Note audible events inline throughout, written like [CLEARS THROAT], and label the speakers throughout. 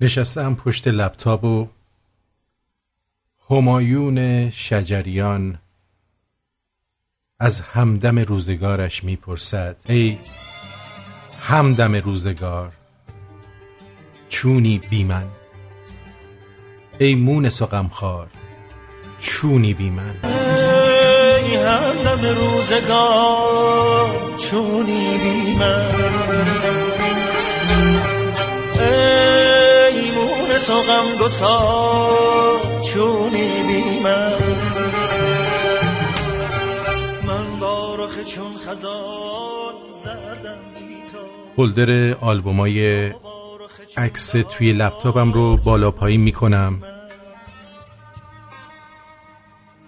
Speaker 1: نشستم پشت لپتاپ و همایون شجریان از همدم روزگارش می‌پرسد ای همدم روزگار چونی بی من؟ ای مونس و غمخوار چونی بی من؟
Speaker 2: ای همدم روزگار چونی بی من؟ مونس و غمگسار چونی بی من. من با رخ چون خزان زردم
Speaker 1: فولدر آلبومای عکس توی لپتاپم رو بالا پایین می‌کنم.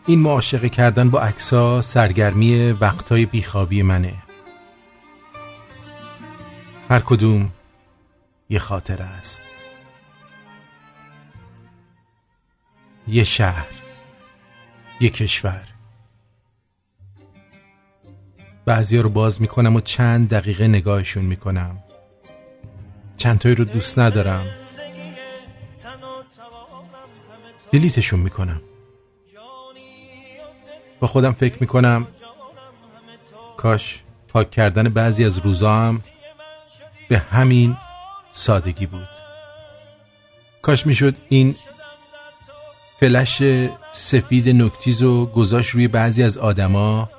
Speaker 1: این معاشقه کردن با عکسا سرگرمی وقتای بیخوابی منه. هر کدوم یه خاطره است. یه شهر یه کشور. بعضیا رو باز می‌کنم و چند دقیقه نگاهشون می‌کنم. چند تایی رو دوست ندارم. دلیتشون می‌کنم. با خودم فکر می‌کنم کاش پاک کردن بعضی از روزا هم به همین سادگی بود. کاش می‌شد این فلش سفید نکتیز و گذاشت روی بعضی از آدما.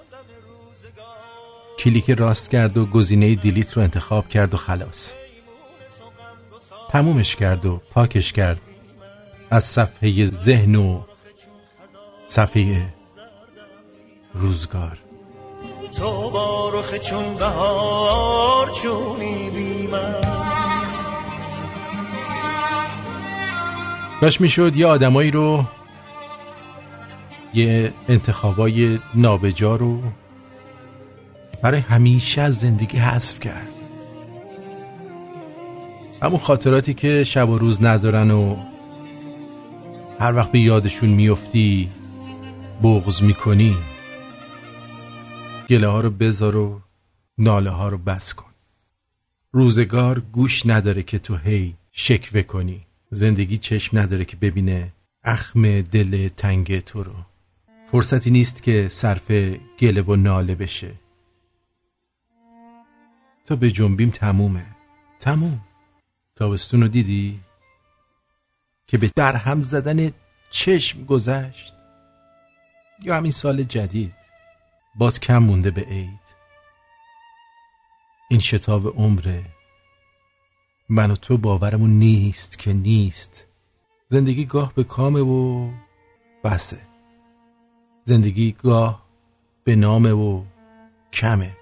Speaker 1: کلیک راست کرد و گزینه دیلیت رو انتخاب کرد و خلاص. تمومش کرد و پاکش کرد. از صفحه ذهن و صفحه روزگار.
Speaker 2: تو با رخ چون بهار چونی بی
Speaker 1: کاش می‌شد یه آدمایی رو یه انتخابای نابجا رو برای همیشه از زندگی حذف کرد. همون خاطراتی که شب و روز ندارن و هر وقت به یادشون میفتی بغض می‌کنی. گله ها رو بذار و ناله ها رو بس کن. روزگار گوش نداره که تو هی شکوه کنی. زندگی چشم نداره که ببینه اخم دل تنگ تو رو. فرصتی نیست که صرف گله و ناله بشه. تا به جنبیم تمومه. تموم. تابستون رو دیدی؟ که به برهم زدن چشم گذشت. یا همین سال جدید. باز کم مونده به عید. این شتاب عمره. من و تو باورمون نیست که نیست. زندگی گاه به کامه و بسه. زندگی گاه به نامه و کمه.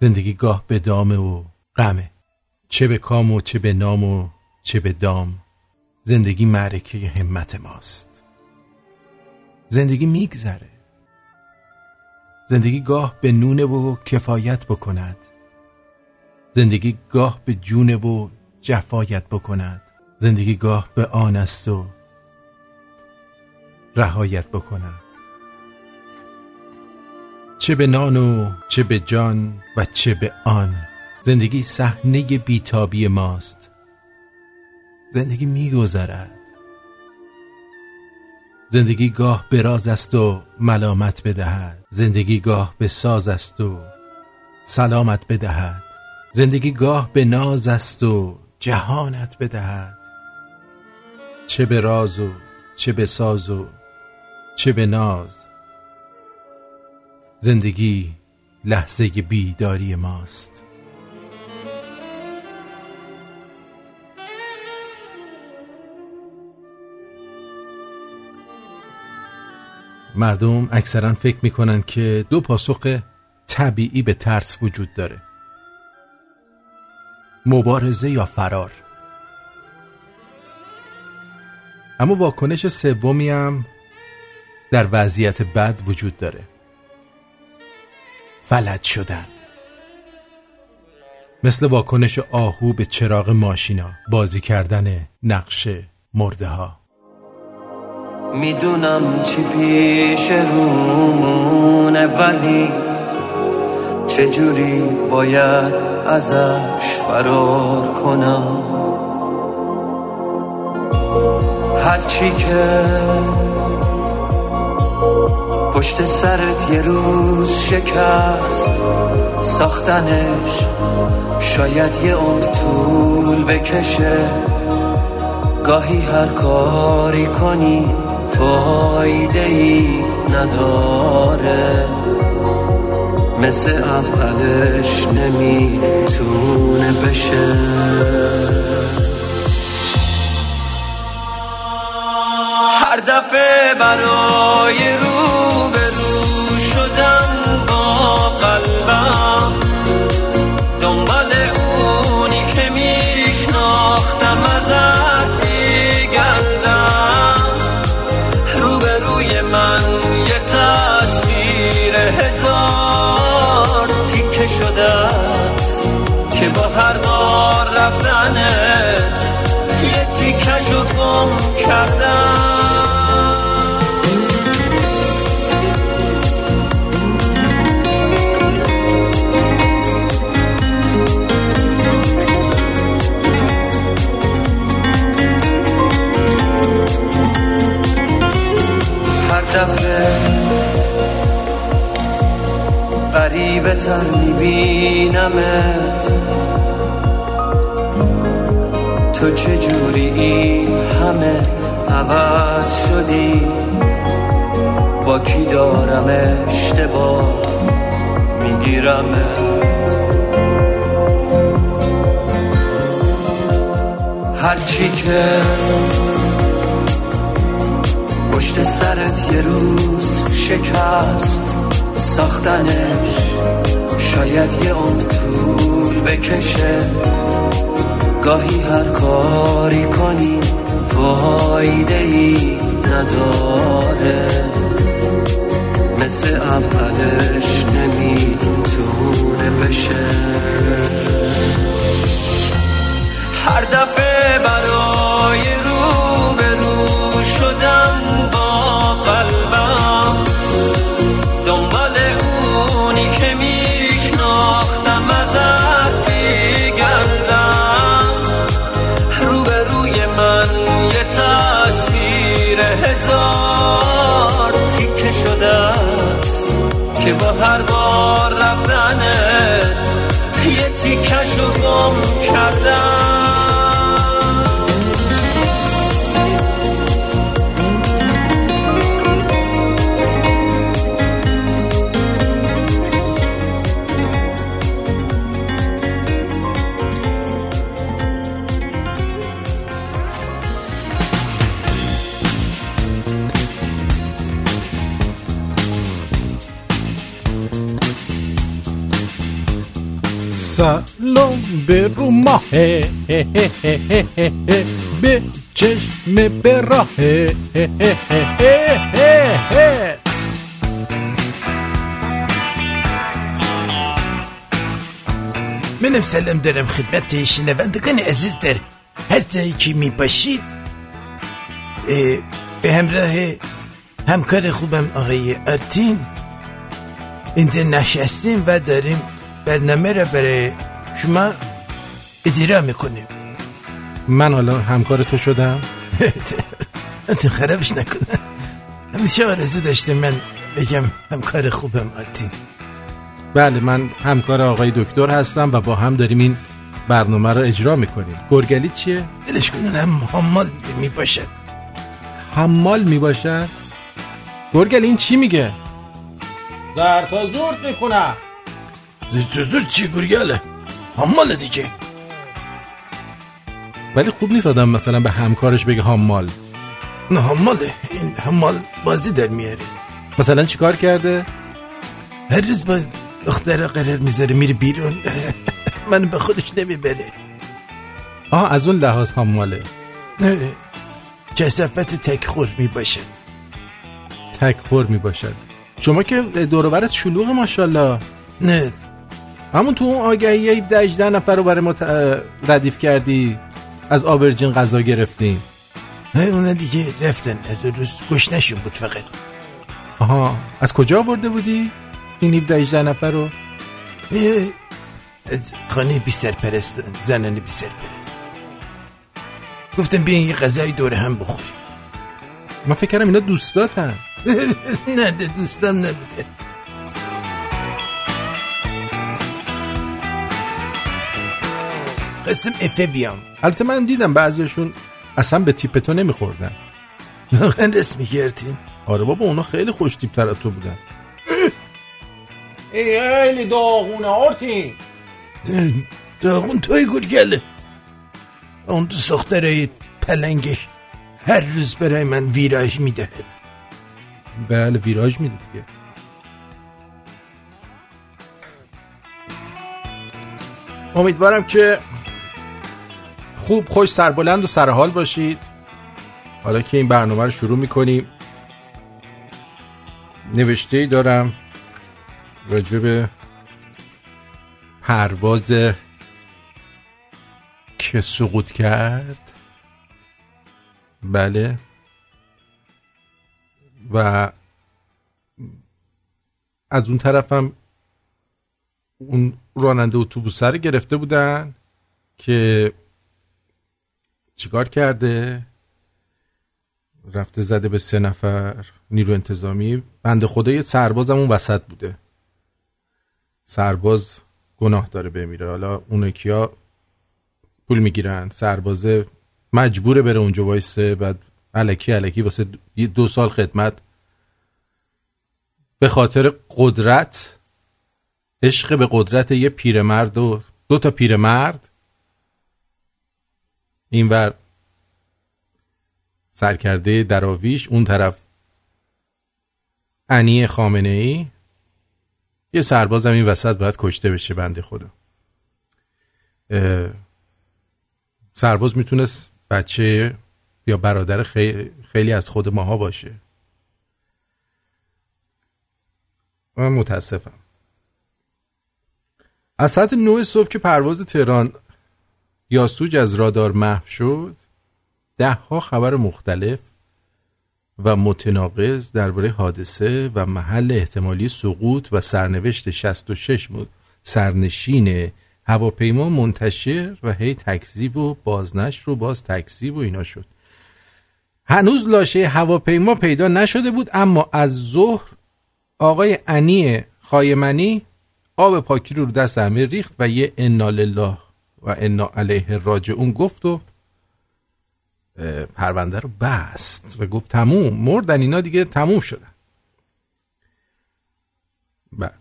Speaker 1: زندگی گاه به دامه و غمه. چه به کام و چه به نام و چه به دام. زندگی معرکه همت ماست. زندگی میگذره. زندگی گاه به نونه و کفایت بکند. زندگی گاه به جونه و جفایت بکند. زندگی گاه به آن است و رهایت بکند. چه به نان و چه به جان و چه به آن زندگی صحنه بیتابی ماست. زندگی میگذرد. زندگی گاه براز است و ملامت بدهد. زندگی گاه به ساز است و سلامت بدهد. زندگی گاه به ناز است و جهانت بدهد. چه به راز و چه به ساز و چه به ناز. زندگی لحظه بیداری ماست. مردم اکثرا فکر می‌کنن که دو پاسخ طبیعی به ترس وجود داره. مبارزه یا فرار. اما واکنش سومی هم در وضعیت بد وجود داره. فلج شدن. مثل واکنش آهو به چراغ ماشینا بازی کردن نقش مرده ها
Speaker 2: می‌دونم چی پیش رومونه ولی چجوری باید
Speaker 3: ازش فرار کنم. هرچی که پشت سرت یه روز شکست ساختنش شاید یه عمر طول بکشه. گاهی هر کاری کنی فایده ای نداره. مثل اولش نمی‌تونه بشه. هر دفعه برای رو به رو غریبه تر میبینمت. تو چجوری این همه عوض شدی؟ با کی دارم اشتباه میگیرمت؟ هرچی که پشت سرت یه روز شکست ساختنش شاید یه عمر طول بکشه. گاهی هر کاری کنی فایده ای نداره. مثل اولش نمی‌تونه بشه. هر دفعه به رو
Speaker 1: ماه به چشم به راه منم سلام دارم خدمت شنوندگان عزیز در هر جایی که می باشید به همراه همکار خوبم آقای آرتین اینجا نشستیم و داریم برنامه را برای شما اجرا می‌کنیم. من حالا همکار تو شدم. [LAUGHS] انت خرابش نکنه همیشه آرزو داشته من بگم همکار خوبم آرتین. بله من همکار آقای دکتر هستم و با هم داریم این برنامه رو اجرا می‌کنیم. گرگلی چیه؟ دلش کنون هم حمال می‌باشد. حمال می‌باشد؟ گرگل این چی میگه؟ در تا زورت می‌کنم زور زور چی گرگله؟ حمال دیگه. ولی خوب نیست آدم مثلا به همکارش بگه حمال. نه حماله. این حمال بازی در میاره. مثلا چیکار کرده؟ هر روز با دختر قرار می‌ذاره میره بیرون. [LAUGHS] من به خودش نمی‌بره. آه از اون لحاظ حماله. نه کسافت تک خور می‌باشه. تک خور می‌باشد. شما که دوروبرت شلوغ ماشاءالله. نه. همون تو اون آگهی 17 18 نفر رو برای ما ردیف کردی. از آبرجین غذا گرفتیم. نه اون دیگه رفتن. از روز گشنشون بود فقط. آها از کجا برده بودی؟ این 17 18 نفر رو؟ از خانه بی سرپرست زنان بی سرپرست گفتم بیاین یه غذای دور هم بخوریم. من فکر کردم اینا دوستاتن. [LAUGHS] نه دوستم نبوده. قسم افه بیام. البته من دیدم بعضیشون اصلا به تیپ تو نمیخوردن. واقعا رسمی گرتین آره بابا اونا خیلی خوش تیپ تر از تو بودن.
Speaker 4: خیلی داغونه آرتین
Speaker 1: داغون توی گل گله اون دو سختره پلنگش هر روز برای من ویراژ می‌دهد. بله ویراژ میده دیگه. امیدوارم که خوب خوش سربلند و سرحال باشید. حالا که این برنامه رو شروع می‌کنیم نوشته ای دارم راجع به پرواز که سقوط کرد. بله. و از اون طرفم اون راننده اتوبوس رو گرفته بودن که چیکار کرده؟ رفته زده به سه نفر. نیرو انتظامی. بنده خدا یه سربازم اون وسط بوده. سرباز گناه داره بمیره حالا اون کیا پول می‌گیرن؟ سربازه مجبوره بره اونجا وایسته بعد علکی علکی واسه دو سال خدمت. به خاطر قدرت عشق به قدرت یه پیرمرد و دو تا پیرمرد اینور سرکرده دراویش اون طرف انی خامنه ای یه سربازم این وسط باید کشته بشه بنده خدا. سرباز می‌تونست بچه یا برادر خیلی از خود ماها باشه. من متاسفم. از ساعت 9 صبح که پرواز تهران یاسوج از رادار محو شد. ده ها خبر مختلف و متناقض درباره حادثه و محل احتمالی سقوط و سرنوشت 66 سرنشین هواپیما منتشر و هی تکذیب و بازنش رو باز تکذیب و اینا شد. هنوز لاشه هواپیما پیدا نشده بود اما از ظهر آقای انی خایمنی آب پاکی رو دست امیر ریخت و یه انا لله و انا علیه راجعون گفت و پرونده رو بست و گفت تموم مردن اینا دیگه تموم شدن. بله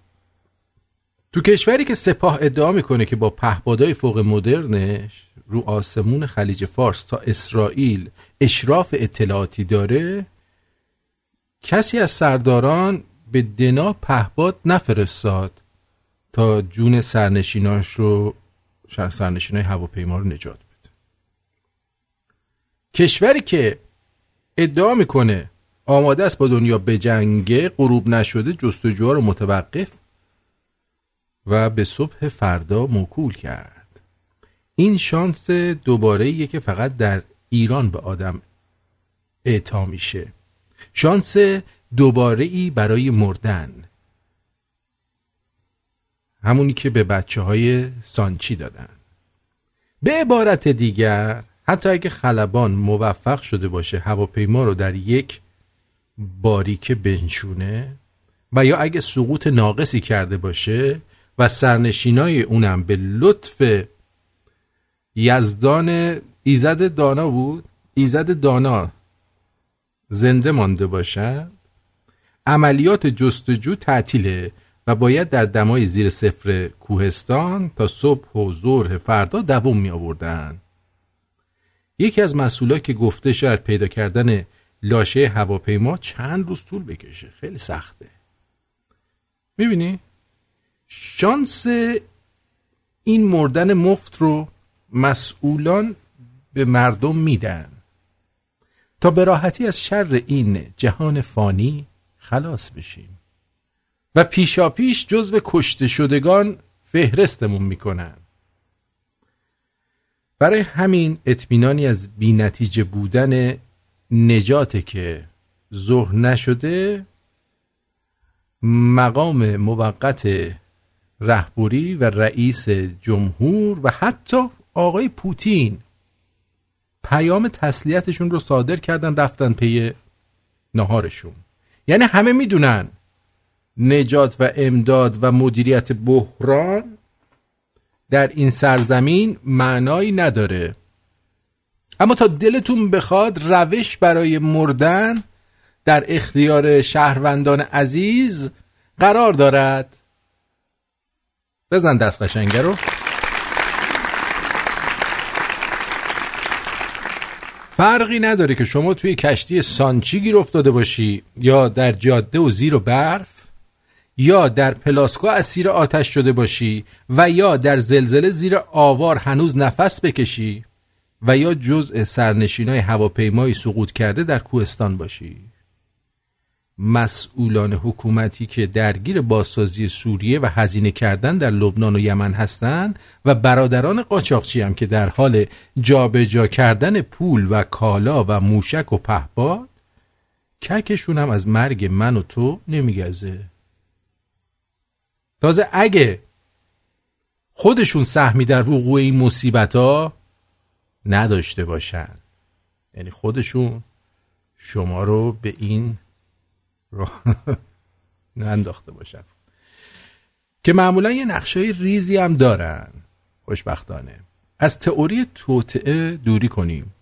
Speaker 1: تو کشوری که سپاه ادعا می‌کنه که با پهپادهای فوق مدرنش رو آسمون خلیج فارس تا اسرائیل اشراف اطلاعاتی داره کسی از سرداران به دنا پهپاد نفرستاد تا جون سرنشیناش رو سرنشینای هواپیما رو نجات بده. کشوری که ادعا می‌کنه آماده است با دنیا به جنگه غروب نشده جستجوها رو متوقف و به صبح فردا موکول کرد. این شانس دوباره که فقط در ایران به آدم اعطا میشه. شانس دوباره ای برای مردن. همونی که به بچه های سانچی دادن. به عبارت دیگر حتی اگه خلبان موفق شده باشه هواپیما رو در یک باریکه بنشونه و یا اگه سقوط ناقصی کرده باشه و سرنشینای اونم به لطف یزدان ایزد دانا بود ایزد دانا زنده مانده باشند عملیات جستجو تعطیله و باید در دمای زیر صفر کوهستان تا صبح و ظهر فردا دوم می آوردن. یکی از مسئولا که گفته شاید پیدا کردن لاشه هواپیما چند روز طول بکشه. خیلی سخته. می‌بینی؟ شانس این مردن مفت رو مسئولان به مردم میدن. تا به راحتی از شر این جهان فانی خلاص بشیم و پیشا پیش جزو کشته شدگان فهرستمون می‌کنن. برای همین اطمینانی از بینتیجه بودن نجات که ظهر نشده مقام موقت رهبری و رئیس جمهور و حتی آقای پوتین پیام تسلیتشون رو صادر کردن رفتن پی نهارشون یعنی همه می‌دونن نجات و امداد و مدیریت بحران در این سرزمین معنایی نداره. اما تا دلتون بخواد روش برای مردن در اختیار شهروندان عزیز قرار دارد. بزن دست قشنگه رو. فرقی نداره که شما توی کشتی سانچی گیر افتاده باشی یا در جاده و زیر و برف. یا در پلاسکو اسیر آتش شده باشی و یا در زلزله زیر آوار هنوز نفس بکشی و یا جزء سرنشینای هواپیمایی سقوط کرده در کوهستان باشی. مسئولان حکومتی که درگیر بازسازی سوریه و هزینه کردن در لبنان و یمن هستند و برادران قاچاقچی هم که در حال جابجا جا کردن پول و کالا و موشک و پهباد ککشون هم از مرگ من و تو نمیگزه. تازه اگه خودشون سهمی در وقوع این مصیبت ها نداشته باشن. یعنی خودشون شما رو به این راه [LAUGHS] ننداخته باشن. که معمولا یه نقشه ریزی هم دارن. خوشبختانه. از تئوری توطعه دوری کنیم.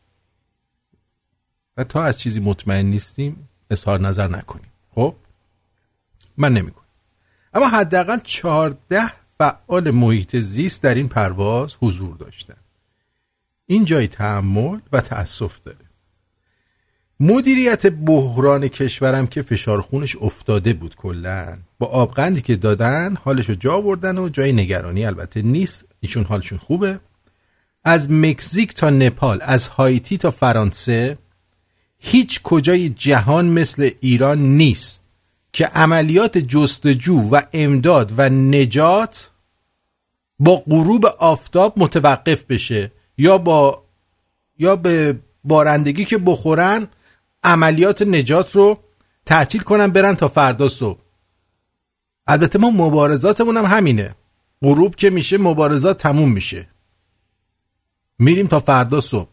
Speaker 1: و تا از چیزی مطمئن نیستیم اظهار نظر نکنیم. خب؟ من نمی‌کنم. اما حداقل چهارده فعال محیط زیست در این پرواز حضور داشتن. این جای تحمل و تأسف داره. مدیریت بحران کشورم که فشار خونش افتاده بود کلا با آبغندی که دادن حالشو جا بردن و جای نگرانی البته نیست ایشون حالشون خوبه. از مکزیک تا نپال از هایتی تا فرانسه هیچ کجای جهان مثل ایران نیست. که عملیات جستجو و امداد و نجات با غروب آفتاب متوقف بشه یا با یا به بارندگی که بخورن عملیات نجات رو تعطیل کنن برن تا فردا صبح. البته ما مبارزاتمون هم همینه. غروب که میشه مبارزات تموم میشه. میریم تا فردا صبح.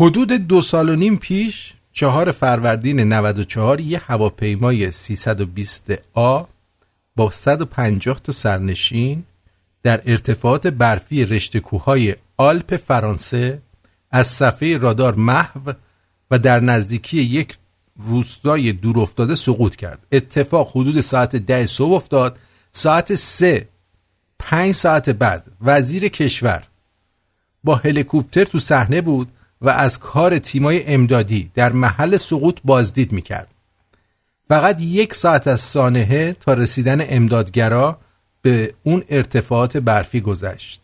Speaker 1: حدود دو سال و نیم پیش چهار فروردین 94 یه هواپیمای 320 آ با 150 تا سرنشین در ارتفاعات برفی رشته کوههای آلپ فرانسه از صفحه رادار محو و در نزدیکی یک روستای دور افتاده سقوط کرد. اتفاق حدود ساعت ده صبح افتاد. ساعت سه پنج ساعت بعد وزیر کشور با هلیکوپتر تو صحنه بود. و از کار تیمای امدادی در محل سقوط بازدید می‌کرد. فقط یک ساعت از سانحه تا رسیدن امدادگرا به اون ارتفاعات برفی گذشت.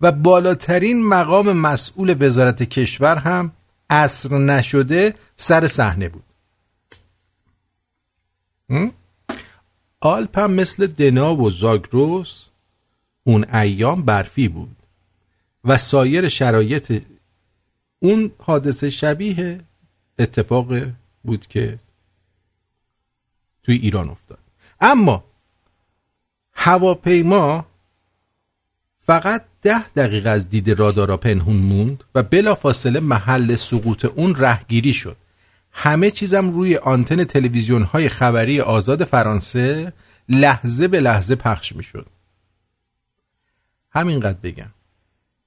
Speaker 1: و بالاترین مقام مسئول وزارت کشور هم اصر نشده سر صحنه بود. آلپ هم مثل دنا و زاگروس اون ایام برفی بود و سایر شرایط اون حادثه شبیه اتفاق بود که توی ایران افتاد. اما هواپیما فقط ده دقیقه از دید رادارا پنهون موند و بلافاصله محل سقوط اون رهگیری شد. همه چیزم روی آنتن تلویزیون های خبری آزاد فرانسه لحظه به لحظه پخش می شد همینقدر بگم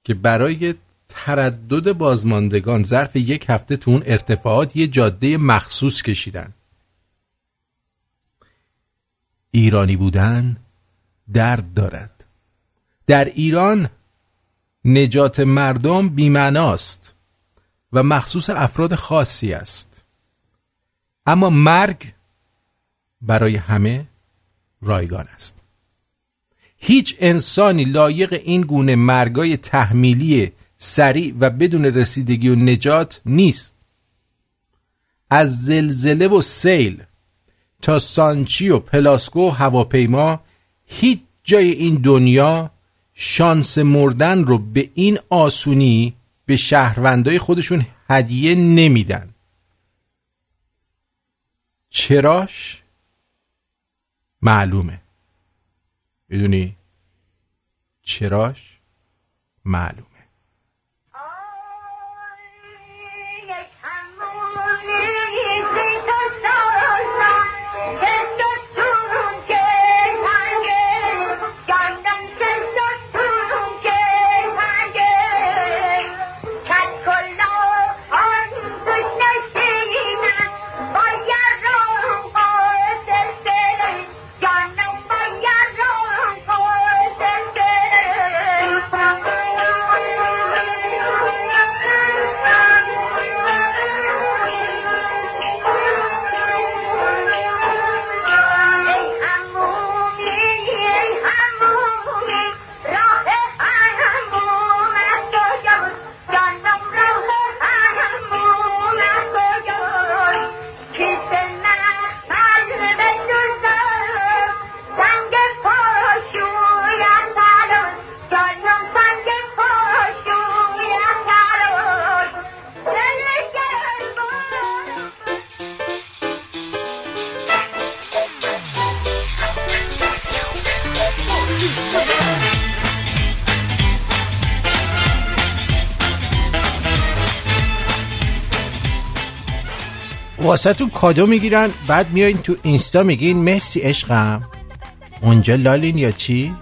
Speaker 1: که برای تردد بازماندگان ظرف یک هفته تو اون ارتفاعات یه جاده مخصوص کشیدن. ایرانی بودن درد دارد. در ایران نجات مردم بیمناست و مخصوص افراد خاصی است. اما مرگ برای همه رایگان است. هیچ انسانی لایق این گونه مرگای تحمیلی سریع و بدون رسیدگی و نجات نیست. از زلزله و سیل تا سانچی و پلاسکو و هواپیما هیچ جای این دنیا شانس مردن رو به این آسونی به شهروندای خودشون هدیه نمیدن. چراش؟ معلومه. می‌دونی؟ چراش؟ معلومه. واسه تو کادو می‌گیرن بعد میایین تو اینستا میگین مرسی عشقم. اونجا لالین یا چی؟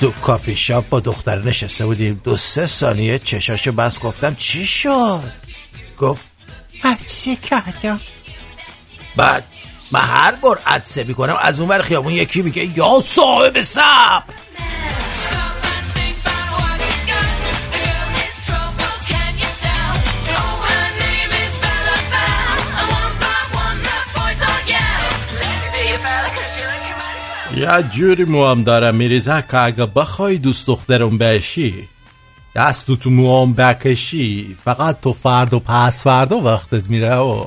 Speaker 1: تو کافی شاپ با دختر نشسته بودیم دو سه ثانیه چشاشو بس گفتم چی شد؟ گفت عدسه کردم بعد من هر بار عدسه می‌کنم از اون بر خیابون یکی میگه یا صاحب صبر. یه جوری موام دارم میریزه که اگه بخوای دوست دخترم بشی دست تو موام بکشی فقط تو فرد و پس فردا وقتت میره و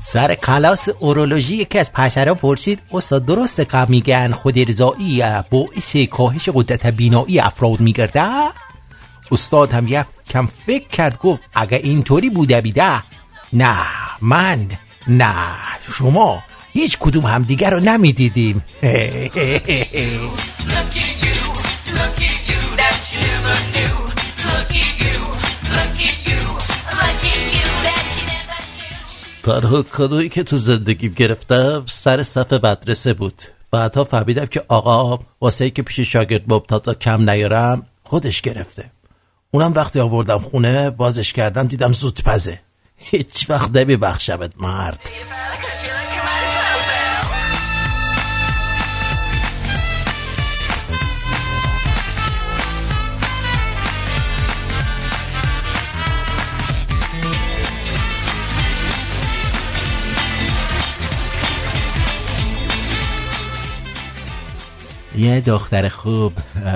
Speaker 1: سر کلاس اورولوژی یکی از پسرا پرسید استاد درسته که میگن خود رضایی باعث کاهش قدرت بینایی افراد میگرده؟ استاد هم یک کم فکر کرد گفت اگه اینطوری بوده بیده نه من نه شما هیچ کدوم همدیگر رو نمی‌دیدیم. [LAUGHS] تنها کادویی که تو زندگیم گرفتم سر صف مدرسه بود. بعدها فهمیدم که آقا واسه که پیش شاگرد مبتازا کم نیارم خودش گرفته. اونم وقتی آوردم خونه بازش کردم دیدم زود پزه. هیچ وقت نمیبخشمت مرد. یه دختر خوب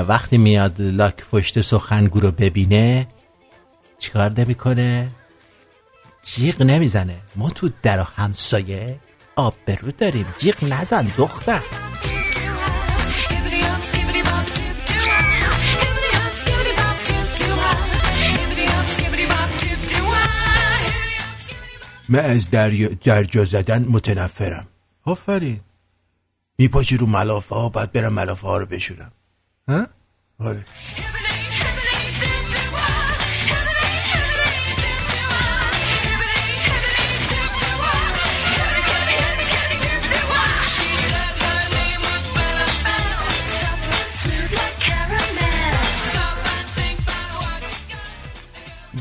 Speaker 1: وقتی میاد لاک پشت سخنگو رو ببینه چیکار نمی‌کنه؟ جیغ نمی‌زنه. ما تو در همسایه آب برو داریم. جیغ نزن دختر. من از درجا زدن متنفرم. آفرین. میپاشی رو ملافه ها بعد برم ملافه ها رو بشورم. ها؟ آره.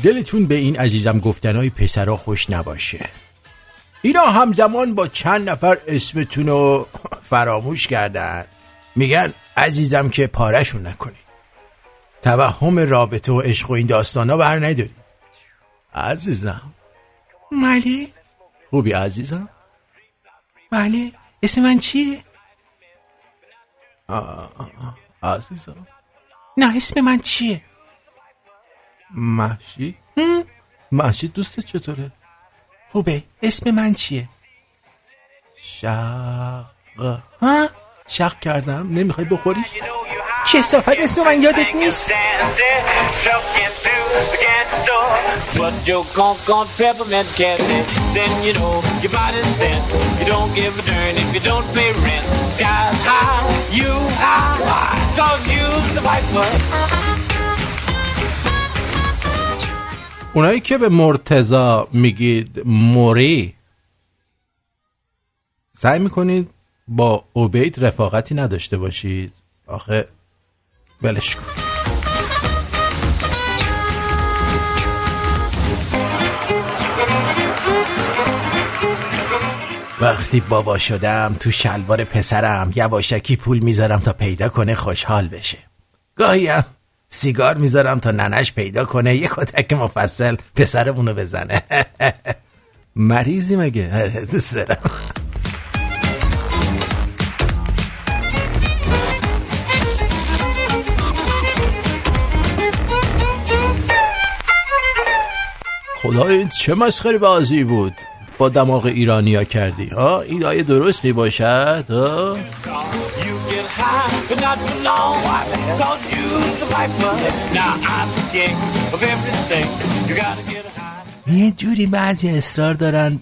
Speaker 1: دلتون به این عزیزم گفتنهای پسرا خوش نباشه. اینا همزمان با چند نفر اسمتون رو فراموش کردن. میگن عزیزم که پارشون نکنی. توهم رابطه و عشق و این داستانا بر نداری. عزیزم. مالی؟ خوبی عزیزم؟ بله اسم من چیه؟ آه عزیزم. نه اسم من چیه؟ محشی؟ محشی دوسته چطوره؟ خوبه اسم من چیه؟ شق ها؟ شق کردم نمی‌خوای بخوریش؟ چه صافت اسم من یادت نیست؟ اونایی که به مرتزا میگید موری سعی می‌کنید با اوبید رفاقتی نداشته باشید. آخه ولش کن. وقتی بابا شدم تو شلوار پسرم یواشکی پول می‌ذارم تا پیدا کنه خوشحال بشه. گاهی هم سیگار می‌ذارم تا ننش پیدا کنه. یه کتک مفصل پسرمونو بزنه. مریضی مگه؟ دوست دارم. خدای چه مسخره بازی بود. با دماغ ایرانیا کردی. ها این آیه درست می باشد ها
Speaker 5: High, but not for long. Cause you's the viper. Now I'm king of everything. You gotta get high.
Speaker 1: یه جوری بعضی اصرار دارن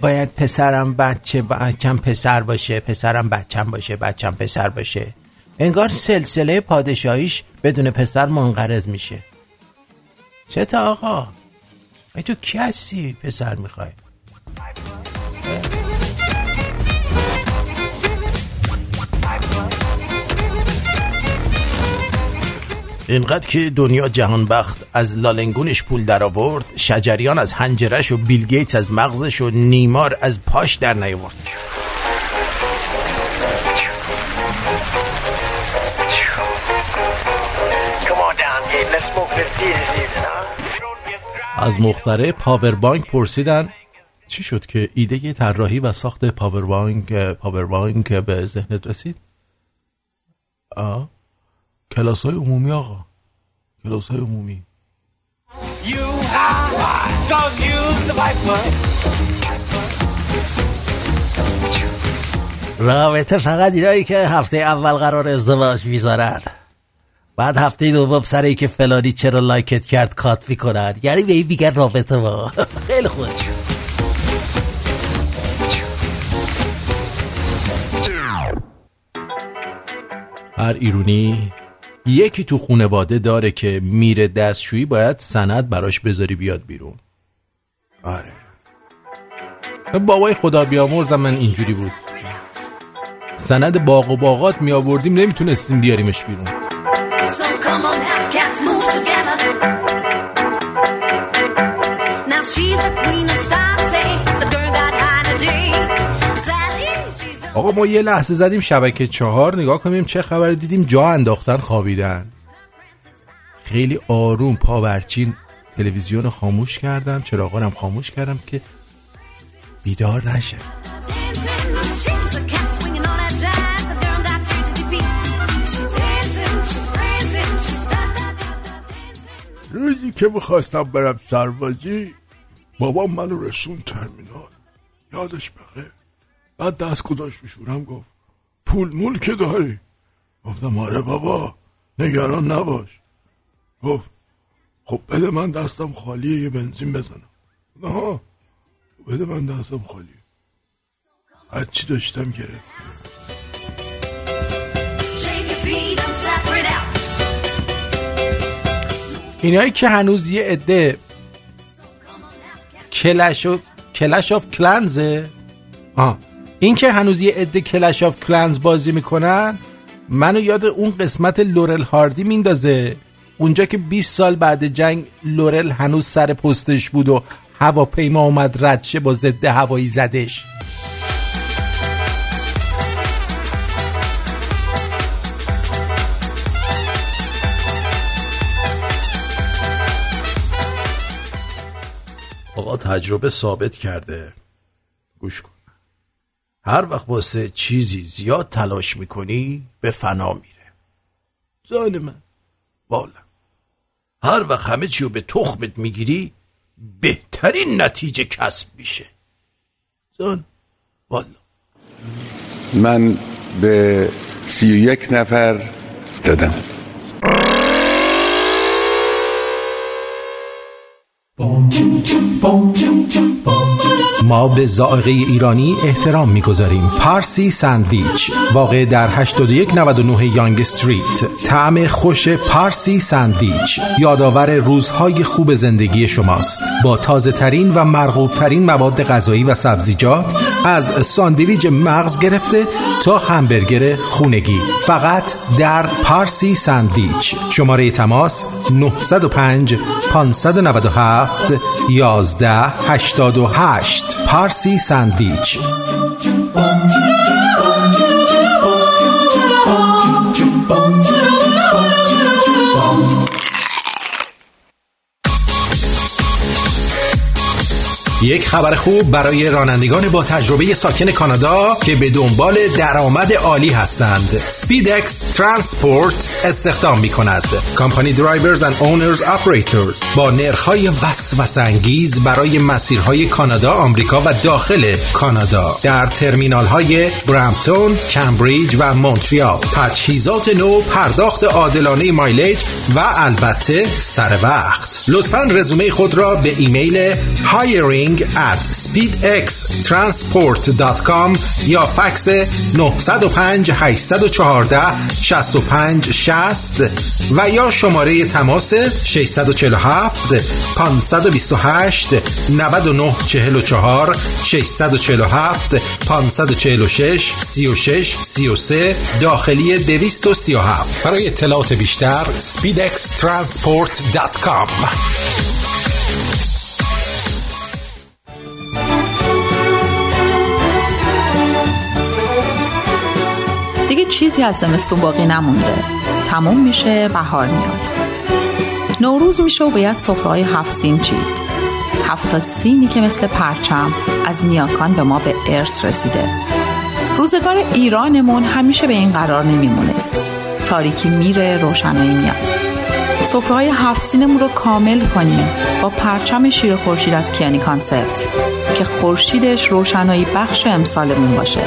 Speaker 1: باید پسرم بچه بچم پسر باشه پسرم بچم باشه بچم پسر باشه انگار سلسله پادشاهیش بدون پسر منقرض میشه چه تا آقا ای تو کی هستی پسر می‌خوای اینقدر که دنیا جهانبخت از لا لنگونش پول در آورد شجریان از هنجرش و بیل گیتس از مغزش و نیمار از پاش در نیاورد? از مخترع پاور بانک پرسیدن چی شد که ایده طراحی و ساخت پاور بانک پاور بانک به ذهنت رسید؟ آه کلاس های عمومی. آقا کلاس های عمومی. رابطه فقط اینایی که هفته اول قرار ازدواج می‌ذارن. بعد هفته دوم سری که فلانی چرا لایکت کرد کات می‌کنن یعنی به این میگن رابطه با [LAUGHS] خیلی خوب. هر ایرونی یکی تو خونواده داره که میره دستشویی باید سند براش بذاری بیاد بیرون. آره. بابای خدا بیامرزم من اینجوری بود. سند باغ و باغات می آوردیم نمی‌تونستیم بیاریمش بیرون. آقا ما یه لحظه زدیم شبکه چهار نگاه کنیم چه خبر دیدیم جا انداختن خوابیدن. خیلی آروم پاورچین تلویزیون خاموش کردم چراغانم خاموش کردم که بیدار نشه. روزی که می‌خواستم برم سربازی بابام منو رسون ترمینال. یادش بخیر. بعد دست گذاشت رو شورم گفت پول مول که داری؟ گفتم آره بابا نگران نباش. گفت خب بده من دستم خالیه یه بنزین بزنم. نه بده من دستم خالیه. هرچی داشتم گرفت. اینایی که هنوز یه عده Clash و Clash of Clans ه آه. این که هنوز یه عده Clash of Clans بازی می‌کنن منو یاد اون قسمت لورل هاردی میندازه. اونجا که 20 سال بعد جنگ لورل هنوز سر پستش بود و هواپیما اومد رد شه با ضد هوایی زدش. آقا تجربه ثابت کرده. گوش کن. هر وقت واسه چیزی زیاد تلاش می‌کنی به فنا میره. جان من والا. هر وقت همه چی رو به تخمت می‌گیری بهترین نتیجه کسب میشه. زن والا.
Speaker 6: من به سی و یک نفر دادم.
Speaker 1: ما به زائقه ایرانی احترام می‌گذاریم. پارسی ساندویچ واقع در 8199 یانگ استریت. طعم خوش پارسی ساندویچ یادآور روزهای خوب زندگی شماست. با تازه ترین و مرغوب ترین مواد غذایی و سبزیجات از ساندویچ مغز گرفته تا همبرگر خونگی. فقط در پارسی ساندویچ. شماره تماس 905 597 11 88 پارسی ساندویچ. یک خبر خوب برای رانندگان با تجربه ساکن کانادا که به دنبال درآمد عالی هستند. SpeedX Transport استخدام می کند company drivers and owners operators با نرخ‌های وسوسه انگیز برای مسیرهای کانادا آمریکا و داخل کانادا. در ترمینال های برامپتون کمبریج و مونتریال. تجهیزات نو پرداخت عادلانه mileage و البته سر وقت لطفا رزومه خود را به ایمیل hiring at speedxtransport.com یا فکس 905 814 65 60 و یا شماره تماس 647 528 99 44 647 546 36 33 داخلی 237 برای اطلاعات بیشتر speedxtransport.com
Speaker 7: چیزی از زمستون باقی نمونده. تموم میشه بهار میاد. نوروز میشه و باید سفره‌های هفت سین چید. هفت سینی که مثل پرچم از نیاکان به ما به ارث رسیده. روزگار ایرانمون همیشه به این قرار نمیمونه. تاریکی میره روشنایی میاد. سفره‌های هفت سینمون رو کامل کنیم با پرچم شیر خورشید از Kiani Concept که خورشیدش روشنایی بخش امسالمون باشه.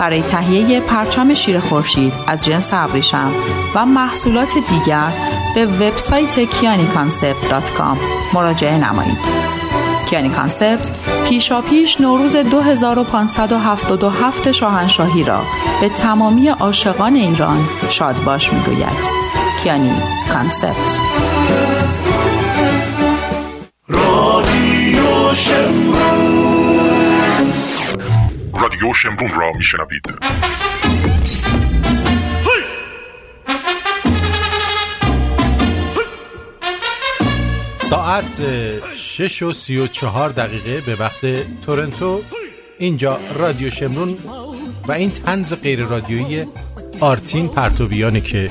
Speaker 7: برای تهیه پرچم شیر خورشید از جنس ابریشم و محصولات دیگر به وبسایت kianiconcept.com مراجعه نمایید. Kiani Concept پیشا پیش نوروز 2577 شاهنشاهی را به تمامی عاشقان ایران شادباش می‌گوید. Kiani Concept
Speaker 2: رادیو شمرون
Speaker 8: رادیو شمرون را میشنوید.
Speaker 1: ساعت شش و سی و چهار دقیقه به وقت تورنتو. اینجا رادیو شمرون و این تنز غیر رادیویی آرتین پرتویانه که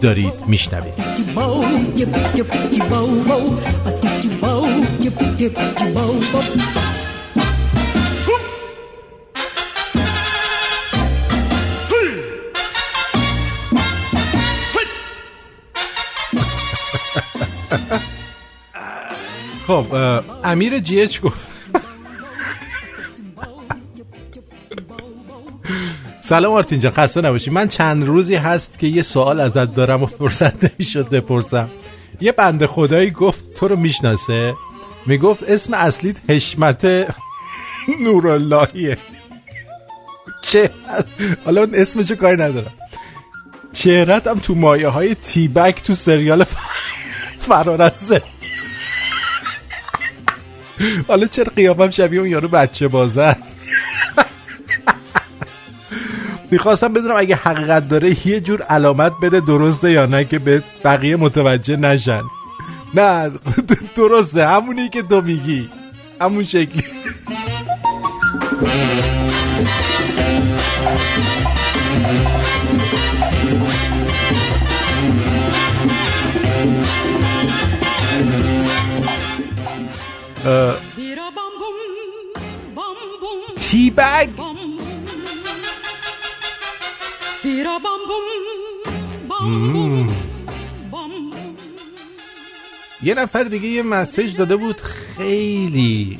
Speaker 1: دارید میشنوید. خب امیر جی اچ گفت. سلام آرتین جان خسته نباشی. من چند روزی هست که یه سوال ازت دارم و فرصت نمی‌شد بپرسم. یه بنده خدایی گفت تو رو می‌شناسه. می‌گفت اسم اصلیت حشمت نوراللهیه. چه؟ حالا اون اسمشو کاری ندارم. چهرت هم تو مایه های تیبک تو سریال فرارزه. حالا چرا قیافم شبیه اون یارو بچه بازه است؟ می‌خواستم بدونم اگه حقیقت داره یه جور علامت بده درسته یا نه که به بقیه متوجه نشن. نه درسته همونی که تو میگی. همون شکلی. تی بگ یه نفر دیگه یه مسیج داده بود خیلی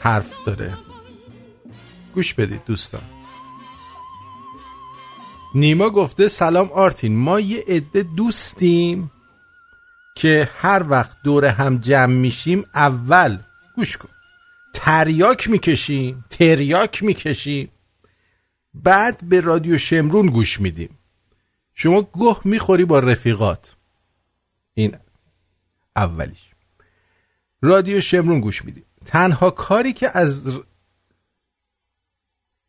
Speaker 1: حرف داره. گوش بدید دوستان. نیما گفته سلام آرتین ما یه عده دوستیم. که هر وقت دور هم جمع میشیم اول گوش کن. تریاک می‌کشیم تریاک می‌کشیم. بعد به رادیو شمرون گوش میدیم. شما گه می‌خوری با رفیقات. این اولیش. رادیو شمرون گوش میدیم. تنها کاری که از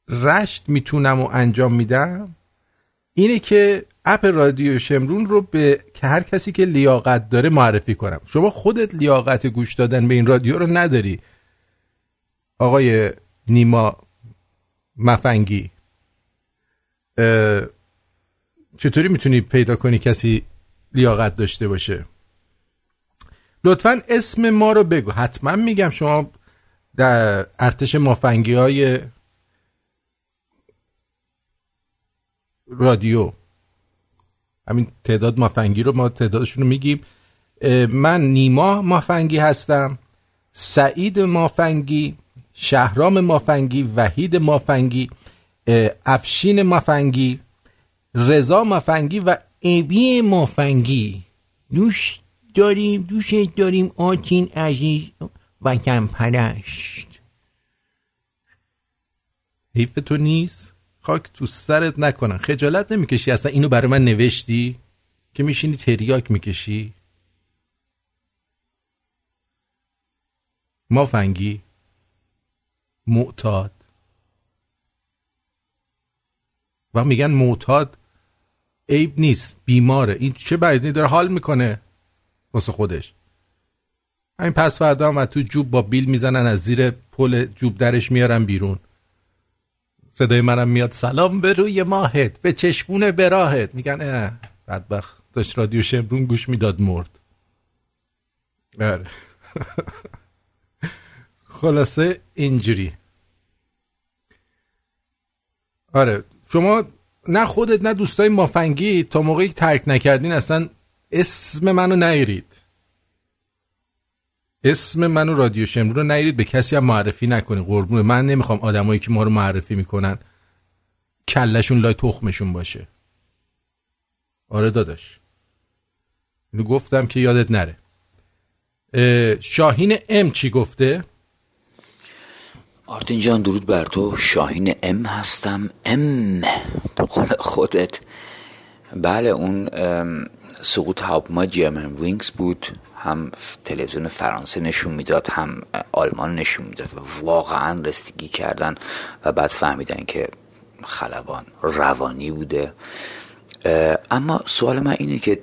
Speaker 1: رشت می‌تونم و انجام میدم اینه که اپ رادیو شمرون رو به که هر کسی که لیاقت داره معرفی کنم. شما خودت لیاقت گوش دادن به این رادیو رو نداری. آقای نیما مفنگی چطوری می‌تونی پیدا کنی کسی لیاقت داشته باشه؟ لطفا اسم ما رو بگو. حتما میگم شما در ارتش مافنگی های رادیو. همین تعداد مافنگی رو ما تعدادشون رو میگیم. من نیما مافنگی هستم سعید مافنگی شهرام مافنگی وحید مافنگی افشین مافنگی رضا مافنگی و ابی مافنگی. دوش داریم دوش داریم آتین عزیز و کم پرشت حیف تو نیست؟ خاک تو سرت نکنن. خجالت نمی‌کشی. اصلا اینو برای من نوشتی؟ که میشینی تریاک می‌کشی؟ مافنگی؟ معتاد. و میگن معتاد عیب نیست بیماره. این چه بعدی داره حال می‌کنه؟ واسه خودش. همین پس فردا هم تو جوب با بیل می‌زنن از زیر پل جوب درش میارن بیرون. صدای منم میاد سلام به روی ماهت به چشمون براهت میگن اه بدبخت. داشت رادیو شمرون گوش می‌داد مرد. آره [LAUGHS] خلاصه اینجوری. آره شما نه خودت نه دوستای مافنگی تا موقعی ترک نکردین اصلا اسم منو نیرید اسم منو رادیو شمرون رو نیرید به کسی هم معرفی نکنید. قربون من نمی‌خوام آدمایی که ما رو معرفی می‌کنن کلشون لای تخمشون باشه. آره داداش. اینو گفتم که یادت نره. اه، شاهین M چی گفته؟
Speaker 9: آرتین جان درود بر تو. شاهین M هستم. M. به خودت. بله اون سقوط هواپیما Germanwings بود. هم تلویزیون فرانسه نشون می‌داد هم آلمان نشون می‌داد و واقعا رسیدگی کردن و بعد فهمیدن که خلبان روانی بوده. اما سوال من اینه که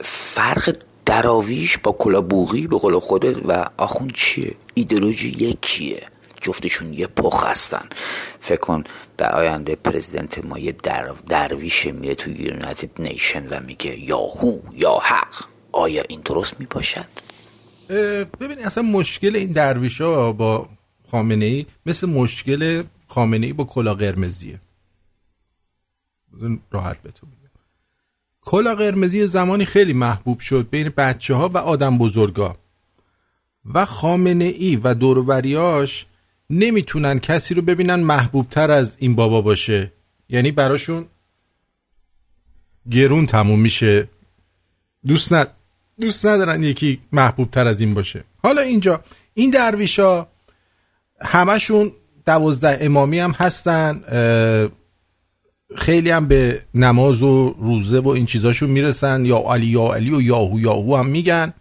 Speaker 9: فرق دراویش با کلابوغی به قول خودت و آخوند چیه؟ ایدئولوژی یکیه. جفتشون یه پخ هستن. فکر کن در آینده پرزیدنت ما یه در درویش میره تو یونایتد نیشن و میگه یاهو یا حق. آیا این درست می‌باشد؟
Speaker 1: اه، ببین اصلا مشکل این درویش ها با خامنه ای مثل مشکل خامنه ای با کلا قرمزیه. راحت به تو بگم. کلا قرمزی زمانی خیلی محبوب شد بین بچه ها و آدم بزرگا. و خامنه ای و دوروبریاش نمی‌تونن کسی رو ببینن محبوب تر از این بابا باشه. یعنی براشون گرون تموم میشه. دوست ند... دوست ندارن یکی محبوب تر از این باشه. حالا اینجا این درویشا همشون دوازده امامی هم هستن خیلی هم به نماز و روزه و این چیزاشون می‌رسن یا علی یا علی و یاهو یاهو هم میگن.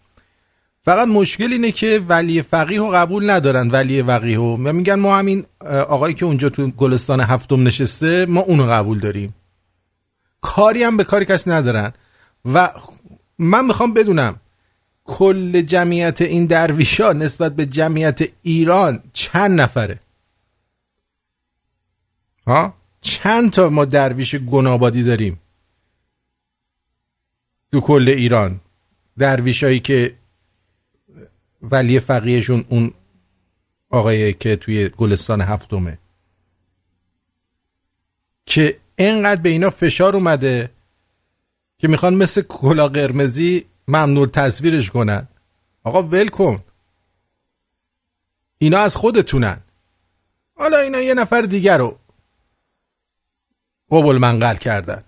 Speaker 1: فقط مشکل اینه که ولی فقیه رو قبول ندارن ولی فقیه رو و میگن ما همین آقایی که اونجا تو گلستان هفتم نشسته ما اونو قبول داریم. کاری هم به کاری کسی ندارن. و من می‌خوام بدونم کل جمعیت این درویشا نسبت به جمعیت ایران چند نفره؟ ها؟ چند تا ما درویش گنابادی داریم تو کل ایران؟ درویشایی که ولی فقیهشون اون آقایی که توی گلستان هفتمه. که انقدر به اینا فشار اومده که می‌خوان مثل کلا قرمزی
Speaker 10: ممنوع تصویرش کنن. آقا ول کن. اینا از خودتونن. حالا اینا یه نفر دیگر رو قبول منقل کردن.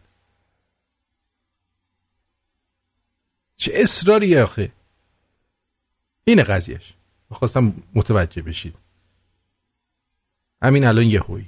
Speaker 10: چه اصراری آخه. اینه قضیهش. خواستم متوجه بشید. همین الان یه هوی.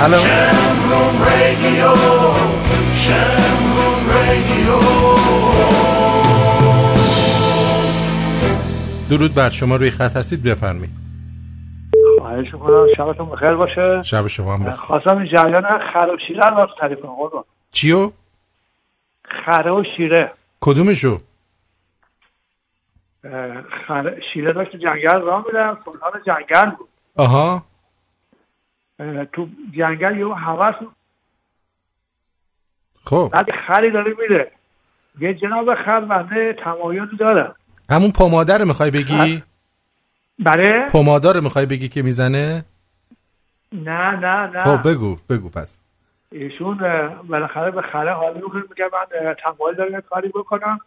Speaker 1: الو شمرون رادیو شمرون
Speaker 10: رادیو درود بر شما روی خط هستید بفرمایید.
Speaker 11: خواهش می‌کنم شبتون بخیر باشه.
Speaker 10: شب شما هم بخیر.
Speaker 11: خواستم جریان خرابشیله رو تعریف کنم
Speaker 10: چیو؟
Speaker 11: خره و شیره.
Speaker 10: کدومشو؟
Speaker 11: خر... شیره داشت تو جنگل را میرم سلطان جنگل بود.
Speaker 10: آها.
Speaker 11: اه تو جنگل یه حوث
Speaker 10: خب.
Speaker 11: بعد خری داره میره. یه جناب خر بنده تمایل دارم
Speaker 1: همون پاماده رو می‌خوای بگی؟
Speaker 11: بله؟
Speaker 1: پاماده رو می‌خوای بگی که می‌زنه؟
Speaker 11: نه نه نه.
Speaker 1: خب بگو بگو پس.
Speaker 11: ایشون بالاخره به خره حالی می‌کنه میگه من تمایل دارم کاری بکنم.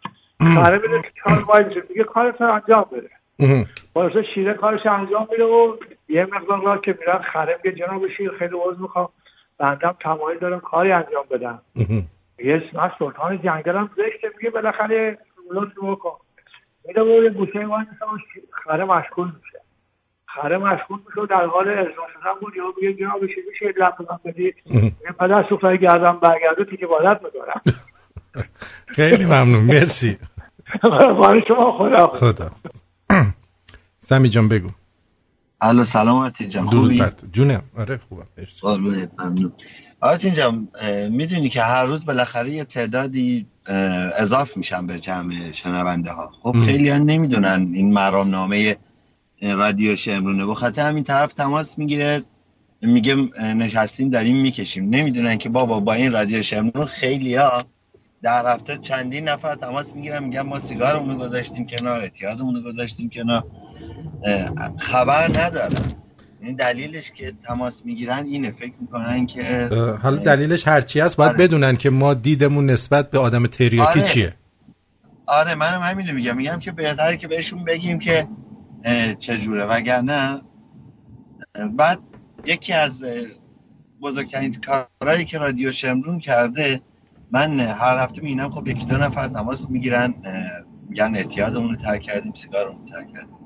Speaker 11: خره میده که کار باید میگه کارت انجام بده. واسه شیره کارش انجام میده و یه مقدار راه که میرن خره میگه جناب شیر خیلی عوض می‌خوام. بندم تمایل دارم کاری انجام بدم. یه من سلطان جنگلم زشته. میگه بالاخره لطف بکن. میده و یه گوشه وای میسه و خره مشغول میشه. خره مشغول میشه در حال اجرا شدن بود. یا میگه جناب شیر میشه یه لحظه من بدی. میگه پدر سوخته گردم برگرده تیک عبادت می‌کنم
Speaker 1: خیلی ممنون مرسی.
Speaker 11: برای شما خدا.
Speaker 1: خدا. سمی جان بگو.
Speaker 12: الو سلامتی جان خوبی؟
Speaker 1: جونم. آره خوبم. مرسی.
Speaker 12: قربونت ممنون. آرتین جان می‌دونی که هر روز بالاخره یه تعدادی اضاف میشن به جمع شنونده ها. خب. خیلی ها نمی‌دونن این مرامنامه رادیو شمرونه. به خاطر همین طرف تماس می‌گیره. میگه نشستیم داریم می‌کشیم. نمی‌دونن که بابا با این رادیو شمرون خیلی ها در هفته چندین نفر تماس می‌گیرن. میگن ما سیگارمون گذاشتیم کنار اعتیادمون رو گذاشتیم کنار. خبر ندارن. این دلیلش که تماس می‌گیرن اینه. فکر می‌کنن که
Speaker 1: حالا دلیلش هرچی هست باید بدونن که ما دیدمون نسبت به آدم تریاکی
Speaker 12: آره.
Speaker 1: چیه.
Speaker 12: آره منم همینو میگم. میگم که بهتره که بهشون بگیم که چجوره؟ وگرنه بعد یکی از بزرگترین کارهایی که رادیو شمرون کرده من هر هفته می‌بینم خب یکی دو نفر تماس می‌گیرن میگن اعتیادمون رو ترک کردیم سیگارمون رو ترک کردیم.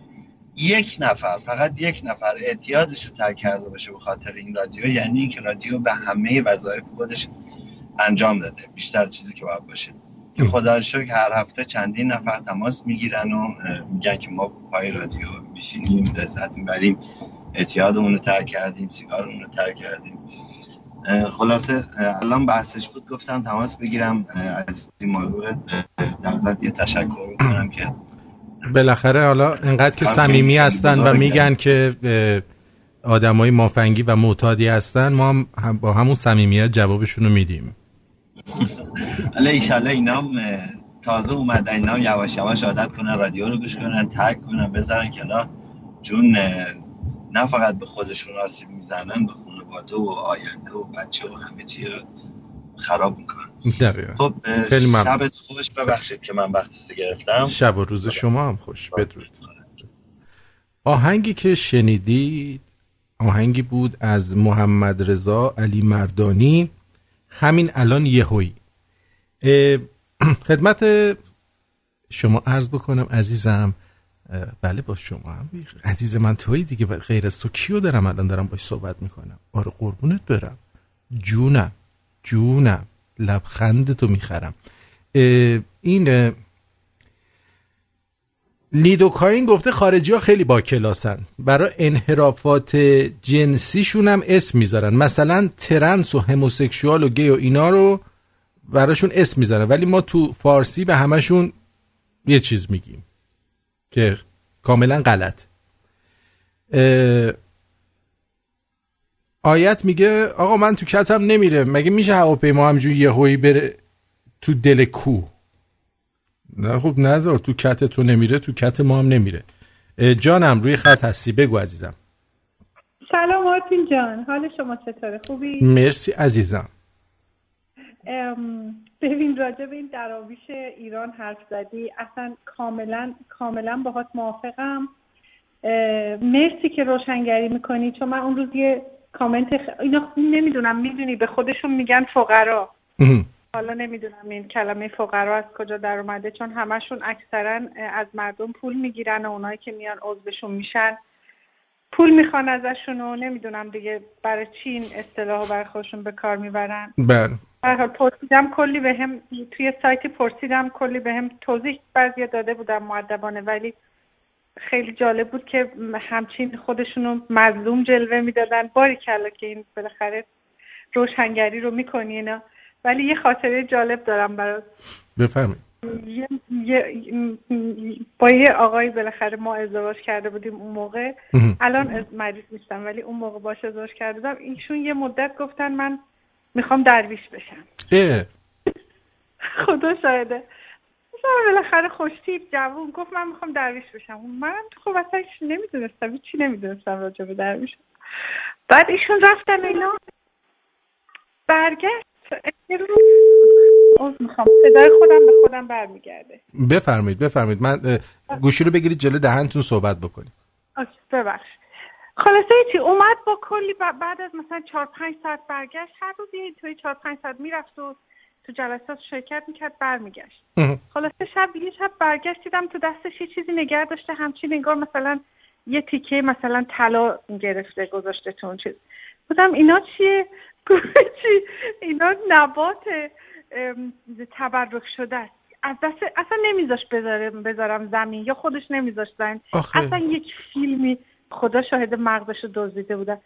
Speaker 12: یک نفر فقط یک نفر اعتیادش رو ترک کرده باشه به خاطر این رادیو یعنی اینکه رادیو به همه وظایف خودش انجام داده بیشتر چیزی که باید باشه. که خدا شکر هر هفته چندین نفر تماس می‌گیرن و میگن که ما پای رادیو میشینیم لذت می‌بریم اعتیادمون رو ترک کردیم سیگارمون رو ترک کردیم خلاصه الان بحثش بود گفتم تماس بگیرم از این ضمن یه تشکر می‌کنم که
Speaker 1: بالاخره حالا انقدر که صمیمی هستن و. میگن که آدمای مافنگی و معتادی هستن ما هم- با همون صمیمیت جوابشون رو میدیم
Speaker 12: حالا ایشالله اینا تازه اومدن اینا یواش یواش عادت کنن رادیو رو گوش کنن ترک کنن بذارن کنار. چون اه، نه فقط به خودشون آسیب می‌زنن به خانواده و آینده و بچه و همه چی رو خراب می‌کنن.
Speaker 1: دقیقا.
Speaker 12: خب اه،
Speaker 1: خیلی ممنون.
Speaker 12: شبت خوش ببخشید که من وقتت گرفتم.
Speaker 1: شب و روز شما هم خوش بدرود. آهنگی که شنیدید آهنگی بود از محمد رضا علی مردانی. همین الان یهویی. خدمت شما عرض بکنم عزیزم. بله با شما هم عزیز من توی دیگه غیر از تو کیو دارم الان دارم باش صحبت می‌کنم؟ آره قربونت برم. جونم جونم. لبخند تو می‌خرم. این لیدوکاین گفته خارجی ها خیلی با کلاسن. برای انحرافات جنسیشون هم اسم می‌ذارن. مثلا ترنس و هموسکشوال و گی و اینا رو براشون اسم می‌ذارن. ولی ما تو فارسی به همشون یه چیز میگیم که کاملا غلط. آیت میگه آقا من تو کتم نمیره. مگه میشه هواپیما همجوری یهویی بره تو دل کوه؟ نه خب نذار تو کت تو نمیره تو کت ما هم نمیره. جانم روی خط هستی. بگو عزیزم.
Speaker 13: سلام آرتین جان. حال شما چطوره؟ خوبی؟
Speaker 1: مرسی عزیزم.
Speaker 13: ببین راجع به این دراویش ایران حرف زدی. اصلا کاملا کاملا باهات موافقم. مرسی که روشنگری می‌کنی. چون من اون روز یه کامنت خ... اینا نمی‌دونم می‌دونی به خودشون میگن فقرا. حالا نمی‌دونم این کلمه فقرا از کجا در اومده چون همشون اکثرا از مردم پول می‌گیرن و اونایی که میان عضوشون میشن. پول می‌خوان ازشون و نمی‌دونم دیگه برای چی این اصطلاح رو برای خودشون به کار می‌برن.
Speaker 1: بله.
Speaker 13: حال پرسیدم کلی به هم توی سایتی پرسیدم کلی به هم توضیح بعضی داده بودم معدبانه ولی خیلی جالب بود که همچین خودشونو مظلوم جلوه می‌دادن. باری کلا که این بالاخره روشنگری رو می‌کنی اینا. ولی یه خاطره جالب دارم برات.
Speaker 1: بفرمایید.
Speaker 13: یه, یه- با یه آقایی بالاخره ما ازدواج کرده بودیم اون موقع. الان مریض نیستم ولی اون موقع باش ازدواج کرده بودم. ایشون یه مدت گفتن من می‌خوام درویش بشم.
Speaker 1: اه.
Speaker 13: خدا شاهده. بالاخره خوشتیب جوون گفت من می‌خوام درویش بشم. من خب اصلا نمی‌دونستم هیچی نمی‌دونستم راجع به درویش. بعد ایشون رفتن اینا. برگشت. عذر می‌خوام. صدای خودم به خودم برمیگرده.
Speaker 1: بفرمایید بفرمایید. من گوشی رو بگیرید جلو دهنتون صحبت بکنید
Speaker 13: ببخش خلاصه چی؟ اومد با کلی بعد از مثلا چهار پنج ساعت برگشت. هر روز یه توی چهار پنج ساعت می‌رفت و تو جلسات شرکت می‌کرد برمیگشت. خلاصه شب یه شب برگشت دیدم تو دستش یه چیزی نگه داشته. همچین انگار مثلا یه تیکه مثلا طلا گرفته گذاشته تو اون چیز. بودم اینا چیه؟ چی اینا نبات تبرک شده است. از دست اصلا نمیذاش بذارم بذارم زمین یا خودش نمیذاش زمین. اصلا یک فیلمی خدا شاهد مغزش رو دزدیده بودن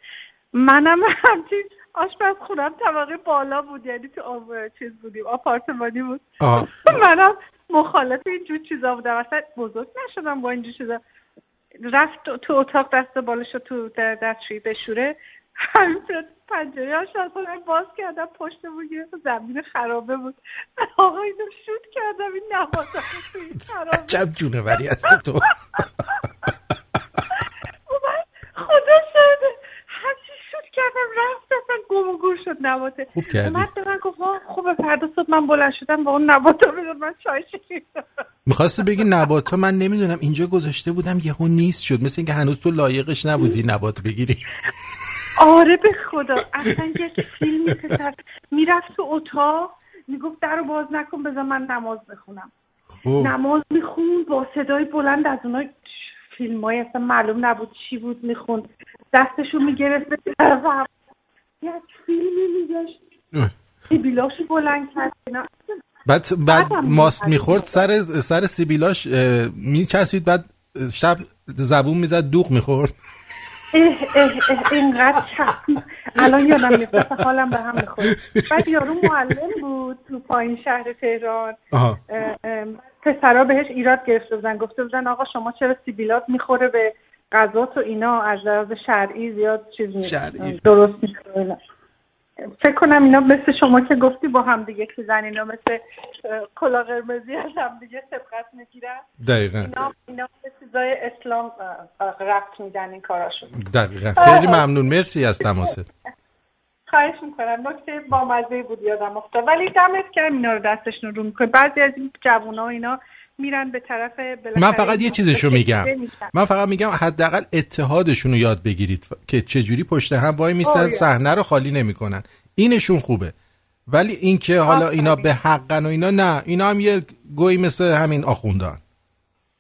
Speaker 13: منم همچین آشپز خونم طبقه بالا بود یعنی تو آب چیز بودیم آپارتمانی بود.
Speaker 1: آه.
Speaker 13: منم مخالف اینجور چیزا بودم. اصلا بزرگ نشدم با اینجور چیزا. رفت تو- اتاق دست بالش رو تو در دستشویی بشوره. همین پنجره آشپزخونه رو باز کردم پشت بود یه زمین خرابه بود. آقا اینو شوت کردم. این نبات تو این خرابه
Speaker 1: عجب جونوری هستی تو.
Speaker 13: خدا شده همچی شوت کردم رفت اصلا گم و گور شد نباته
Speaker 1: خوب کردی.
Speaker 13: اومد به من گفت "آه، خوبه فردا صبح من بلند شدم با اون نبات رو بدون من چای شیرین
Speaker 1: می‌خواستی بگی نبات ها من نمی‌دونم. اینجا گذاشته بودم یهو نیست شد. مثل اینکه هنوز تو لایقش نبودی نبات بگیری. [LAUGHS]
Speaker 13: آره به خدا اصلا یک فیلمی پسر می‌رفت تو اتاق می‌گفت در رو باز نکن بذار من نماز بخونم
Speaker 1: خب
Speaker 13: نماز می‌خوند با صدای بلند از اونا فیلم های اصلا معلوم نبود چی بود می‌خوند دستشو می‌گرفت. یک فیلمی میگشت بیلاشو بلند کرد.
Speaker 1: بعد بعد ماست. می‌خورد سر سر سیبیلاش میچسبید بعد شب زبون می‌زد دوغ می‌خورد
Speaker 13: اه اه اه اینقدر چسب الان یادم میاد اصلا حالم به هم می‌خورد بعد یارو معلم بود تو پایین شهر تهران
Speaker 1: آها.
Speaker 13: پسرا بهش ایراد گرفته بودن گفته بودن آقا شما چرا سیبیلات می‌خوره به غذات و اینا از لحاظ شرعی زیاد چیز نیست. درست اینا. فکر کنم اینا مثل شما که گفتی با هم دیگه که زن اینا مثل کلا قرمزی از هم دیگه سبقت می‌گیرن.
Speaker 1: دقیقا.
Speaker 13: اینا اینا به چیزای اسلام ربط میدن این کاراشون
Speaker 1: دقیقا. خیلی ممنون. مرسی از تماست
Speaker 13: خواهش می‌کنم. نکته بامزه بود یادم افتاد. ولی دمت گرم اینا رو دستشون رو می‌کنه بعضی از این جوونا اینا میرن به طرف
Speaker 1: من فقط یه چیزشو میگم. من فقط میگم حداقل اتحادشون رو یاد بگیرید که چجوری پشت هم وای میستن
Speaker 13: آره.
Speaker 1: صحنه رو خالی نمی‌کنن. اینشون خوبه. ولی اینکه حالا اینا به حقن و اینا نه. اینا هم یه گویی مثل همین آخوندان.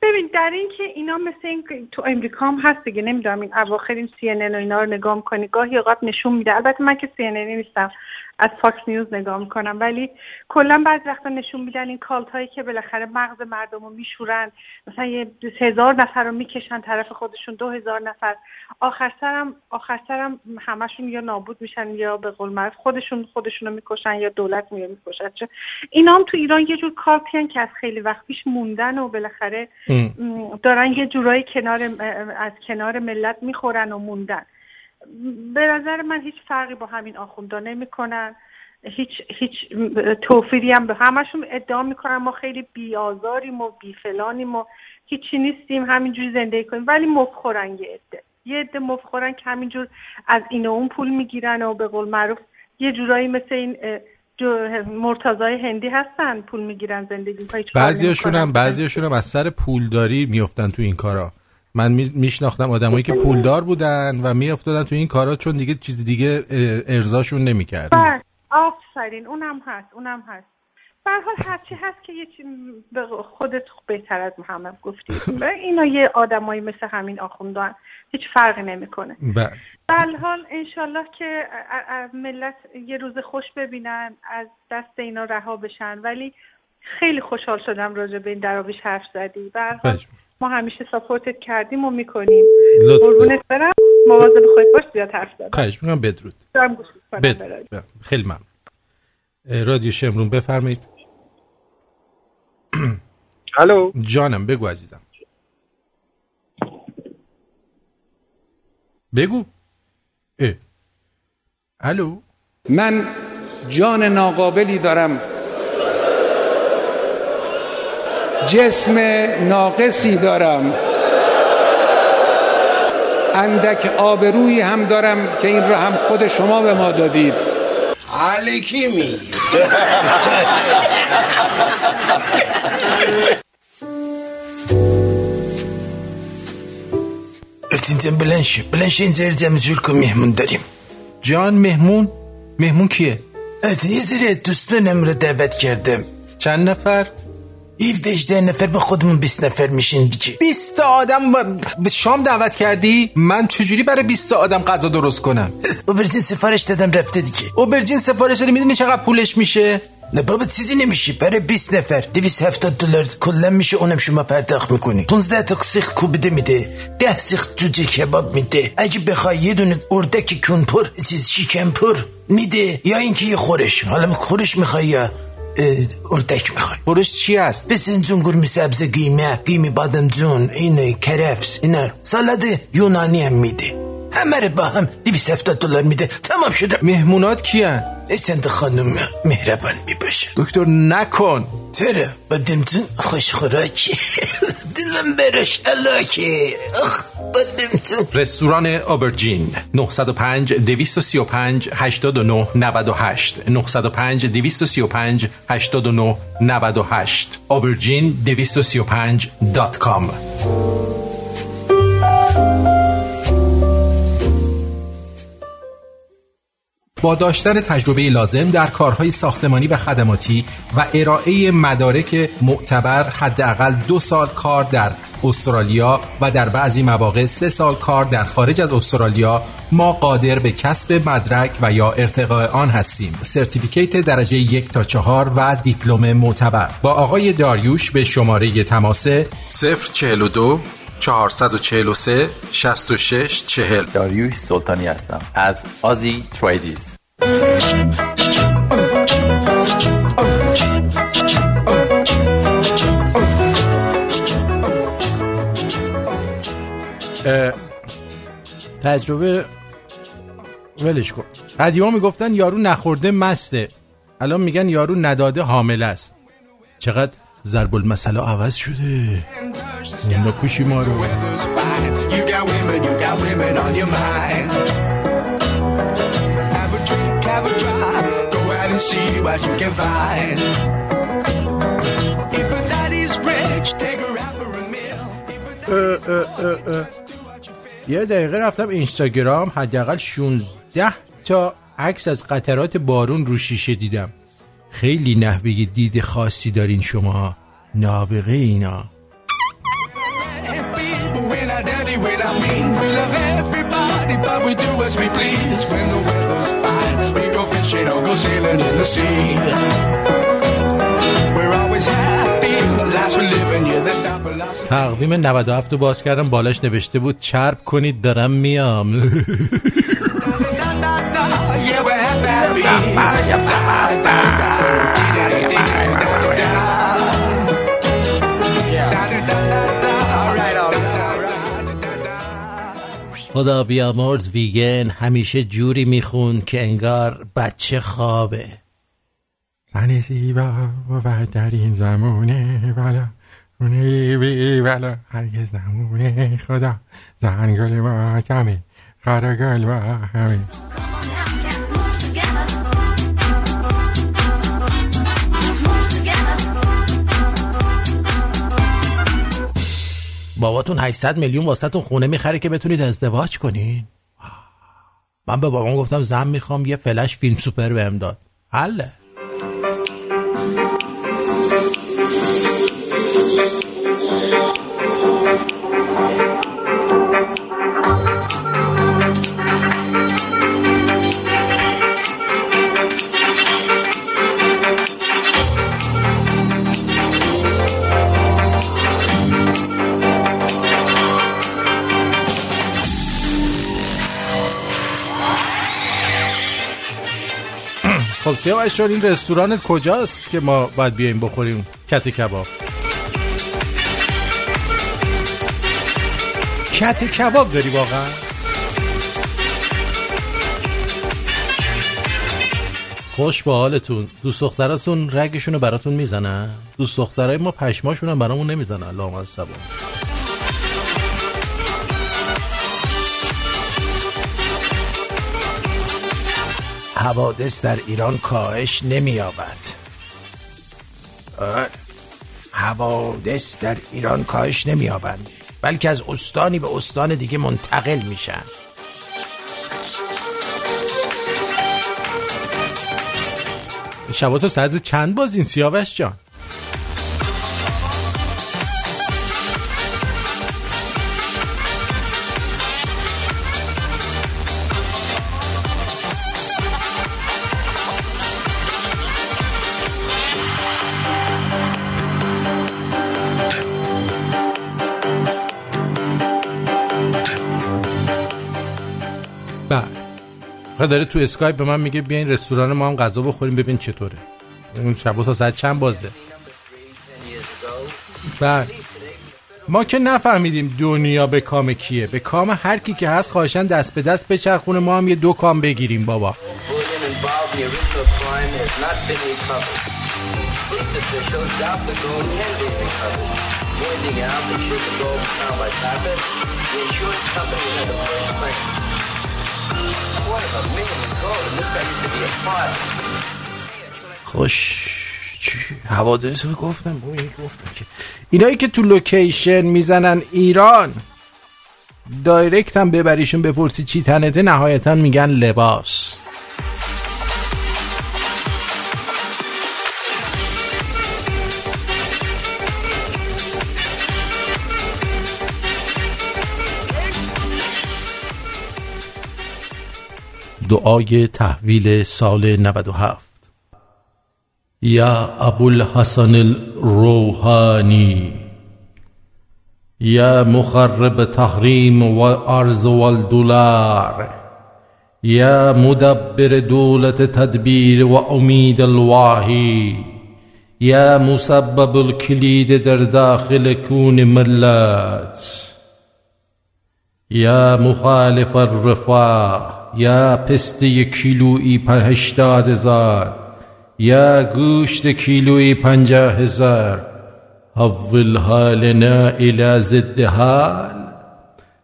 Speaker 13: ببین در این که اینا مثل این تو امریکا هم هست دیگه نمی‌دونم این اواخر این CNN و اینا رو نگاه می‌کنی گاهی اوقات نشون میده. البته من که CNN نیستم. از Fox News نگاه می‌کنم. ولی کلا بعضی وقتا نشون میدن این cult هایی که بالاخره مغز مردم رو میشورن. مثلا یه هزار نفر رو می‌کشن طرف خودشون دو هزار نفر. آخر سرم آخر سرم همشون یا نابود میشن یا به قول معروف خودشون خودشون رو می‌کشن یا دولت میره می‌کشن. چه- اینا هم تو ایران یه جور کالتی که از خیلی وقت پیش موندن و بالاخره دارن یه جورایی کنار از کنار ملت می‌خورن و موندن. به نظر من هیچ فرقی با همین آخوندا نمی‌کنن. هیچ هیچ توفیری هم به همشون ادعا می‌کنن. ما خیلی بیازاریم و بیفلانیم و هیچی نیستیم. همینجوری زندگی کنیم. ولی مفخورن یه عده. یه عده مفخورن که همینجور از این و اون پول می‌گیرن و به قول معروف یه جورایی مثل این مرتضای هندی هستن. پول می‌گیرن زندگی
Speaker 1: بعضیاشون هم. بعضیاشون هم از سر پولداری میافتن تو این کارا. من می- میشناختم آدمایی که پولدار بودن و میافتادن تو این کارا چون دیگه چیز دیگه ارزاشون نمی‌کرد
Speaker 13: بله. آفرین. اونم هست. اونم هست. به هر حال هرچی هست که یه چی به خودت بهتر از همه گفتی. [LAUGHS] اینا یه آدمایی مثل همین آخوندان. هیچ فرقی نمی‌کنه.
Speaker 1: بله.
Speaker 13: به حال انشالله که ملت یه روز خوش ببینن از دست اینا رها بشن. ولی خیلی خوشحال شدم راجع به این دراویش حرف زدی. به ما همیشه ساپورتت کردیم و می‌کنیم. قربونت برم. مواظب خودت باش زیاد حرف زدم
Speaker 1: خواهش می‌کنم بدرود.
Speaker 13: دارم گوش می‌کنم به
Speaker 1: بد...
Speaker 13: رادیو.
Speaker 1: ب- خیلی ممنون. رادیو شمرون بفرمایید. [CLEARS THROAT]
Speaker 14: الو.
Speaker 1: جانم بگو عزیزم. بگو. اه. الو.
Speaker 6: من جان ناقابلی دارم.
Speaker 14: جسم ناقصی دارم. اندک آبرویی هم دارم که این را هم خود شما به ما دادید.
Speaker 15: علیکی می.
Speaker 1: ارتینتن بلنش بلنش این زیر جمع جور کن مهمون داریم. جان مهمون؟ مهمون کیه؟ یه زیر دوستانم رو دعوت کردم. چند نفر؟ 17 18 نفر به خودمون 20 نفر میشین دیگه. 20 آدم با- به شام دعوت کردی؟ من چجوری برای 20 آدم غذا درست کنم؟ [LAUGHS] اوبرجین سفارش دادم رفته دیگه. اوبرجین سفارش دادی می‌دونی چقدر پولش میشه؟ نه بابا چیزی نمیشه. برای 20 نفر. 270 دلار کلا میشه اونم شما پرداخت می‌کنی. 15 تا سیخ کوبیده میده. 10 سیخ جوجه کباب میده. اگه بخوای یه دونه اردک کونپر چیز شیکن پر میده یا اینکه یه خورش. حالا خورش می‌خوای یا اردک میخوای خورش چی هست بسنجون گرمی سبز قیمه قیمی بادمجون اینه کرفس اینه سالاد یونانی هم میده همه رو با هم 270 دلار میده. تمام شده. مهمونات کیان؟ چند خانم مهربان می‌باشه. دکتر نکن. چرا؟ بادمجون خوش خوراکی. [LAUGHS] دلم برش علاکه اخ بادمجون رستوران آبرجین. 905 235 89 98 905 235 89 98 aubergine 235 با داشتن تجربه لازم در کارهای ساختمانی و خدماتی و ارائه مدارک معتبر حداقل دو سال کار در استرالیا و در بعضی مواقع سه سال کار در خارج از استرالیا ما قادر به کسب مدرک و یا ارتقاء آن هستیم. certificate درجه یک تا چهار و دیپلم معتبر. با آقای داریوش به شماره تماس 042 443 66 40
Speaker 16: داریوش سلطانی هستم. از Aussie Tradies.
Speaker 1: تجربه ولش کن. قدیما می‌گفتن یارو نخورده مسته. الان میگن یارو نداده حامل است. چقدر ضرب المثل عوض شده. یعنی این نکوشی ما رو. Uh, uh, uh, یه دقیقه رفتم اینستاگرام حداقل 16 تا عکس از قطرات بارون رو شیشه دیدم. خیلی نحوه دید خاصی دارین شما نابغه اینا. تقویم 97 رو باز کردم بالاش نوشته بود چرب کنید دارم میام. [LAUGHS] [LAUGHS] خدا بیامرز ویگن همیشه جوری میخون که انگار بچه خوابه.
Speaker 17: زن زیبا و در این زمونه بلا اونه بی بلا. هرگز نمونه خدا زن گل ماتمی خرا گل با همین.
Speaker 1: باباتون 800 میلیون واسهتون خونه می‌خره که بتونید ازدواج کنین. من به بابام گفتم زن می‌خوام یه فلش فیلم سوپر بهم داد. حله. سیاوش جان این رستورانت کجاست که ما باید بیایم بخوریم کت کباب؟ کت کباب داری واقعا؟ خوش به حالتون. دوست دختراتون رگشون رو براتون می‌زنن؟ دوست دخترای ما پشماشون هم برامون نمی‌زنن. لام حوادث در ایران کاهش نمییابد. حوادث در ایران کاهش نمییابند بلکه از استانی به استان دیگه منتقل میشن شبا تو ساعت چند باز این سیاوش جان آخه داره تو اسکایپ به من میگه بیاین رستوران ما هم غذا بخوریم ببین چطوره. اون شبا تا ساعت چند بازه. بله. ما که نفهمیدیم دنیا به کام کیه. به کام هر کی که هست خواهشاً دست به دست بچرخونه. ما هم یه دو کام بگیریم بابا. خوش؟ حوادث رو گفتم گفتم که اینایی که تو لوکیشن می‌زنن ایران دایرکت هم ببریشون بپرسی چی تنته نهایتا میگن لباس دعای تحویل سال 97 یا ابو الحسن الروحانی یا مخرب تحریم و ارز والدولار یا مدبر دولت تدبیر و امید الواهی یا مسبب الکلید در داخل کون ملت یا مخالف الرفاه یا پسته کیلویی په هشتاد هزار یا گوشت کیلویی پنجاه هزار. حول حالنا الى ضد حال.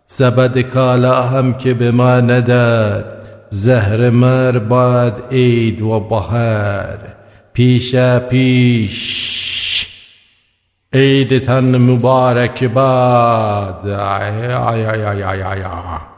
Speaker 1: سبد کالا هم که به ما نداد زهر مر باد عید و بهار. پیشا پیش. عیدتان مبارک باد. آی آی آی آی آی آی.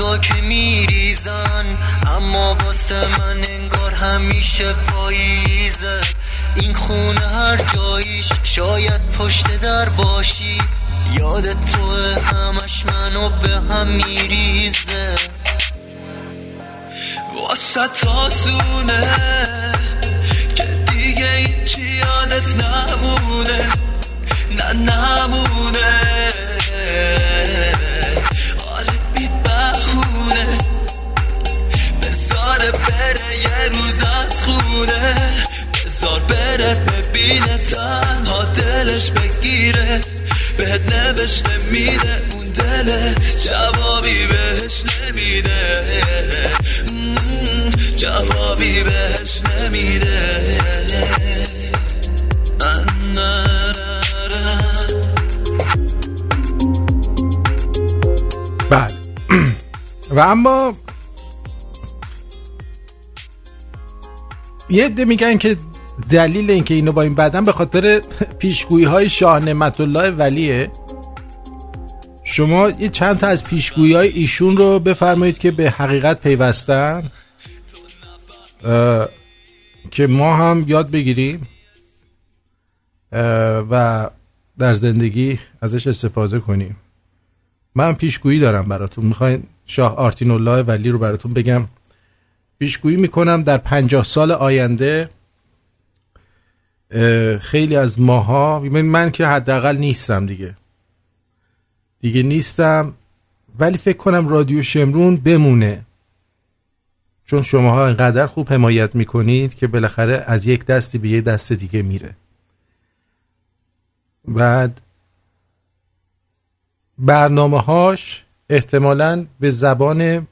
Speaker 10: برگا که میریزن اما واسه من انگار همیشه پاییزه. این خونه هر جاییش شاید پشت در باشی. یاد تو همش منو به هم میریزه. واسه تاسونه که دیگه هیچی یادت نمونه. نه نمونه. بره یه روز از خونه. بزار بره ببینه تنها دلش بگیره. بهت نوشته میده اون دلت جوابی بهش نمیده. جوابی بهش نمیده. [CLEARS THROAT]
Speaker 1: و اما یه عده میگن که دلیل اینکه اینو با این بدن به خاطر پیشگویی های شاه نعمت الله ولیه. شما یه چند تا از پیشگویی های ایشون رو بفرمایید که به حقیقت پیوستن. که ما هم یاد بگیریم. و در زندگی ازش استفاده کنیم. من پیشگویی دارم براتون. می‌خواین شاه آرتین الله ولی رو براتون بگم. پیشگویی می‌کنم در پنجاه سال آینده خیلی از ماها ببین من که حداقل نیستم دیگه. دیگه نیستم ولی فکر کنم رادیو شمرون بمونه. چون شماها اینقدر خوب حمایت می‌کنید که بالاخره از یک دستی به یک دست دیگه میره. بعد برنامه هاش احتمالا به زبان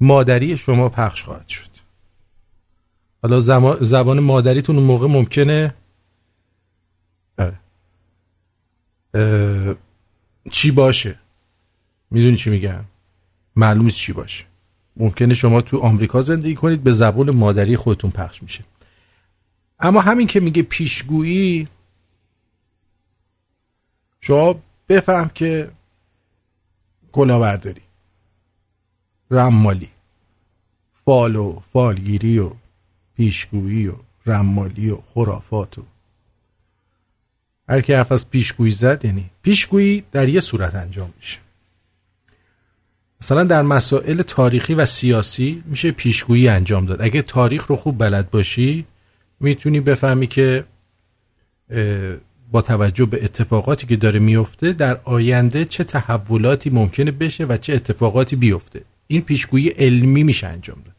Speaker 1: مادری شما پخش خواهد شد. حالا زبان مادریتون اون موقع ممکنه؟ آره. اه، چی باشه؟ می‌دونی چی میگم؟ معلوم چی باشه. ممکنه شما تو آمریکا زندگی کنید به زبان مادری خودتون پخش میشه. اما همین که میگه پیشگویی شما بفهم که کلاهبرداری رمالی فال و فالگیری و پیشگویی و رمالی و خرافات و. هر کی حرف از پیشگویی زد یعنی پیشگویی در یه صورت انجام میشه. مثلا در مسائل تاریخی و سیاسی میشه پیشگویی انجام داد. اگه تاریخ رو خوب بلد باشی می‌تونی بفهمی که با توجه به اتفاقاتی که داره میفته در آینده چه تحولاتی ممکنه بشه و چه اتفاقاتی بیفته. این پیشگویی علمی میشه انجام داد.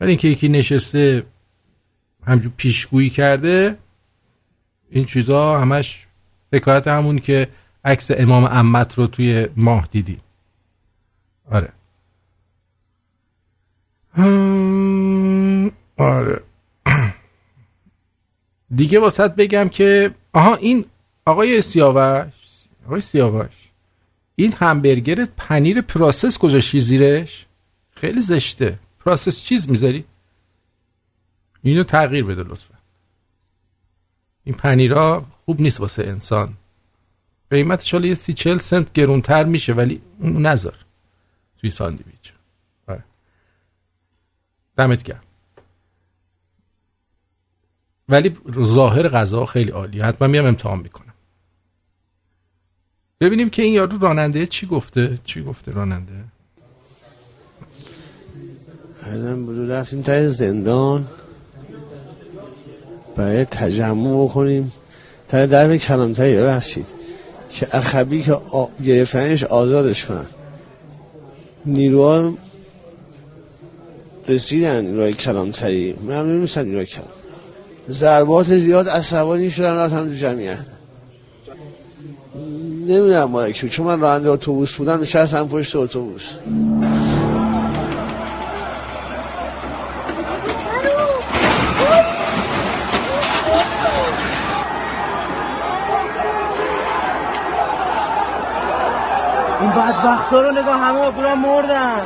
Speaker 1: ولی اینکه یکی نشسته همجور پیشگویی کرده این چیزا همش حکایت همون که عکس امام امت رو توی ماه دیدی آره. آره. دیگه واسط بگم که آها این آقای سیاوش آقای سیاوش. این همبرگر پنیر پراسس گذاشتی زیرش؟ خیلی زشته. پراسس چیز می‌ذاری؟ اینو تغییر بده لطفا. این پنیرها خوب نیست واسه انسان. قیمتش حالا یه سی چل سنت گرونتر میشه ولی اون نذار. توی ساندویچ. آره. دمت گرم. ولی ظاهر غذا خیلی عالیه. حتما میام امتحان می‌کنم. ببینیم که این یارو راننده چی گفته؟ چی گفته راننده؟
Speaker 18: ارزم بزرگ رفتیم تای زندان. برای تجمع بکنیم. تای درب کلامتری ببخشید. که اخبی که آ... گرفتنش آزادش کنن. نیروها رسیدن نیروهای کلامتری من نمیستم نیروهای کلام ضربات زیاد عصبانی شدن رفتم تو جمعیت. نمی‌دونم مالکی چون من راننده اتوبوس بودم نشستم پشت اتوبوس.
Speaker 2: این بدبختا رو نگاه همه با مردن.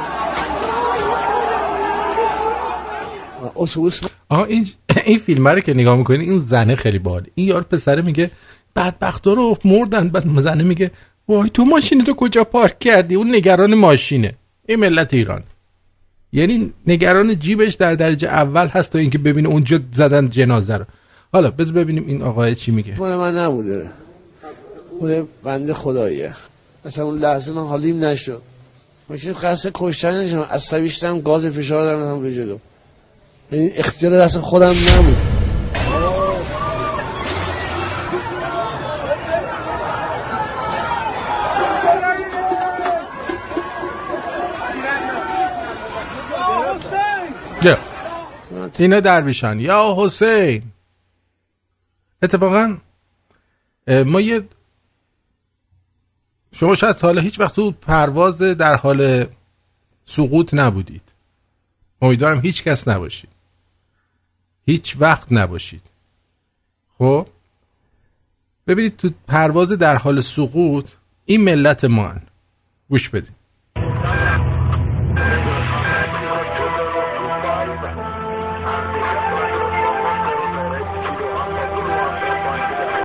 Speaker 18: اتوبوس
Speaker 1: آها این این فیلم رو که نگاه می‌کنی این زنه خیلی باحال این یار پسره میگه بدبختا رو مردن. بعد زنه میگه وای تو ماشین تو کجا پارک کردی؟ اون نگران ماشینه. این ملت ایران. یعنی نگران جیبش در درجه اول هست تا اینکه ببینه اونجا زدن جنازه رو. حالا بذار ببینیم این آقای چی میگه.
Speaker 18: مال من نبوده. اون بنده خداییه. اصلا اون لحظه من حالیم نشد. ماشین قصد عصبی شدم گاز فشار دارم به جلو. یعنی اختیار دست خودم نبود.
Speaker 1: اینا درویشان یا حسین. اتفاقا ما یه شما شاید حالا هیچ وقت تو پرواز در حال سقوط نبودید. امیدوارم هیچ کس نباشید. هیچ وقت نباشید. خب؟ ببینید تو پرواز در حال سقوط این ملت ما. گوش بدید.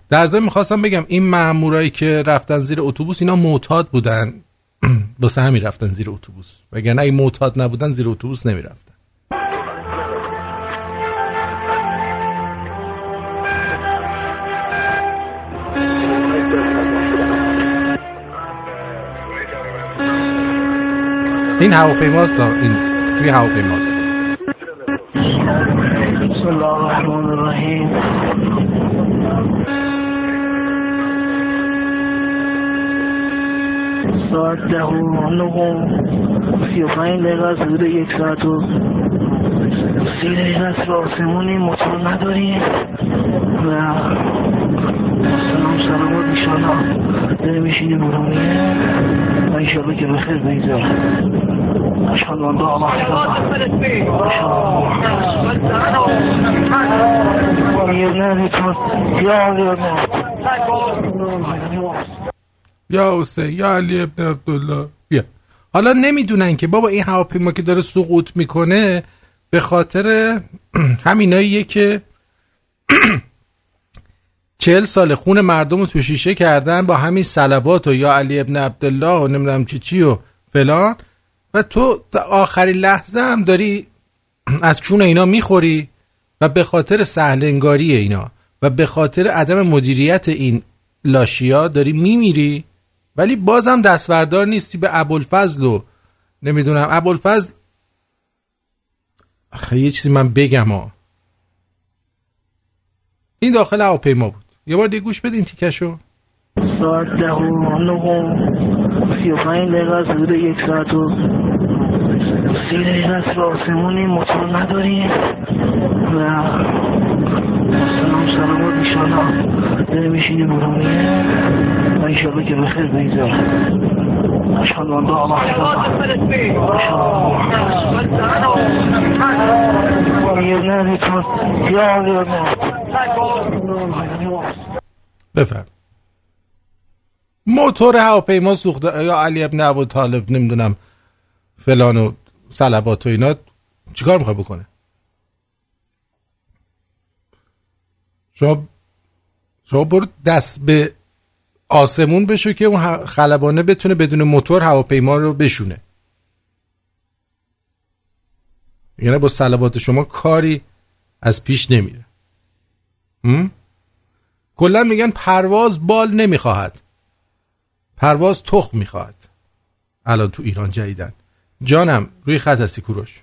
Speaker 1: در ضمن می‌خواستم بگم این مامورایی که رفتن زیر اتوبوس اینا معتاد بودن. [CLEARS THROAT] واسه همین رفتن زیر اتوبوس. وگرنه اگه معتاد نبودن زیر اتوبوس نمی‌رفتن. این هواپیماست. این توی هواپیماست.
Speaker 19: بسم الله الرحمن الرحیم. ساعت ده و نهم سی و پنج دقیقه از حدود یک ساعت و سی دقیقه است. به آسمونی موتور نداریم و سلام سلامات ایشالا داره میشینیم برونیه و ایشالا که بخیر بگذار اشهد ان لا اله الا الله.
Speaker 1: یا حسین یا علی ابن عبدالله. بیا. حالا نمی‌دونن که بابا این هواپیما که داره سقوط می‌کنه به خاطر [CLEARS THROAT] همیناییه که [CLEARS THROAT] چهل سال خون مردم رو تو شیشه کردن با همین سلوات و یا علی ابن عبدالله و نمی‌دونم چی چی و فلان. و تو تا آخرین لحظه هم داری [CLEARS THROAT] از چون اینا می‌خوری و به خاطر سهلنگاری اینا و به خاطر عدم مدیریت این لاشیا داری میمیری. ولی بازم دستوردار نیستی به ابوالفضل و نمی‌دونم. ابوالفضل آخه یه چیزی من بگم ها این داخل هواپیما بود. یه بار دیگه گوش بدین تیکشو.
Speaker 19: ساعت ده و سی و پنج دقیقه از حدود یک ساعت و سی دقیقه به آسمونی موتور نداریم. و سلام سلامات ایشالا. داره میشینیم برونیه و ایشالا که بخیر بگذار اشهد ان لا اله الا الله.
Speaker 1: بفرم. موتور هواپیما سوخته یا علی ابن ابو طالب نمی‌دونم فلان و صلوات و اینا چیکار می‌خوای بکنه؟ شما شما برو دست به آسمون بشو که اون خلبانه بتونه بدون موتور هواپیما رو بشونه. یعنی با صلوات شما کاری از پیش نمیره؟ کلا میگن پرواز بال نمی‌خواهد. پرواز تخم می‌خواهد. الان تو ایران جدیدن. جانم روی خط هستی کوروش.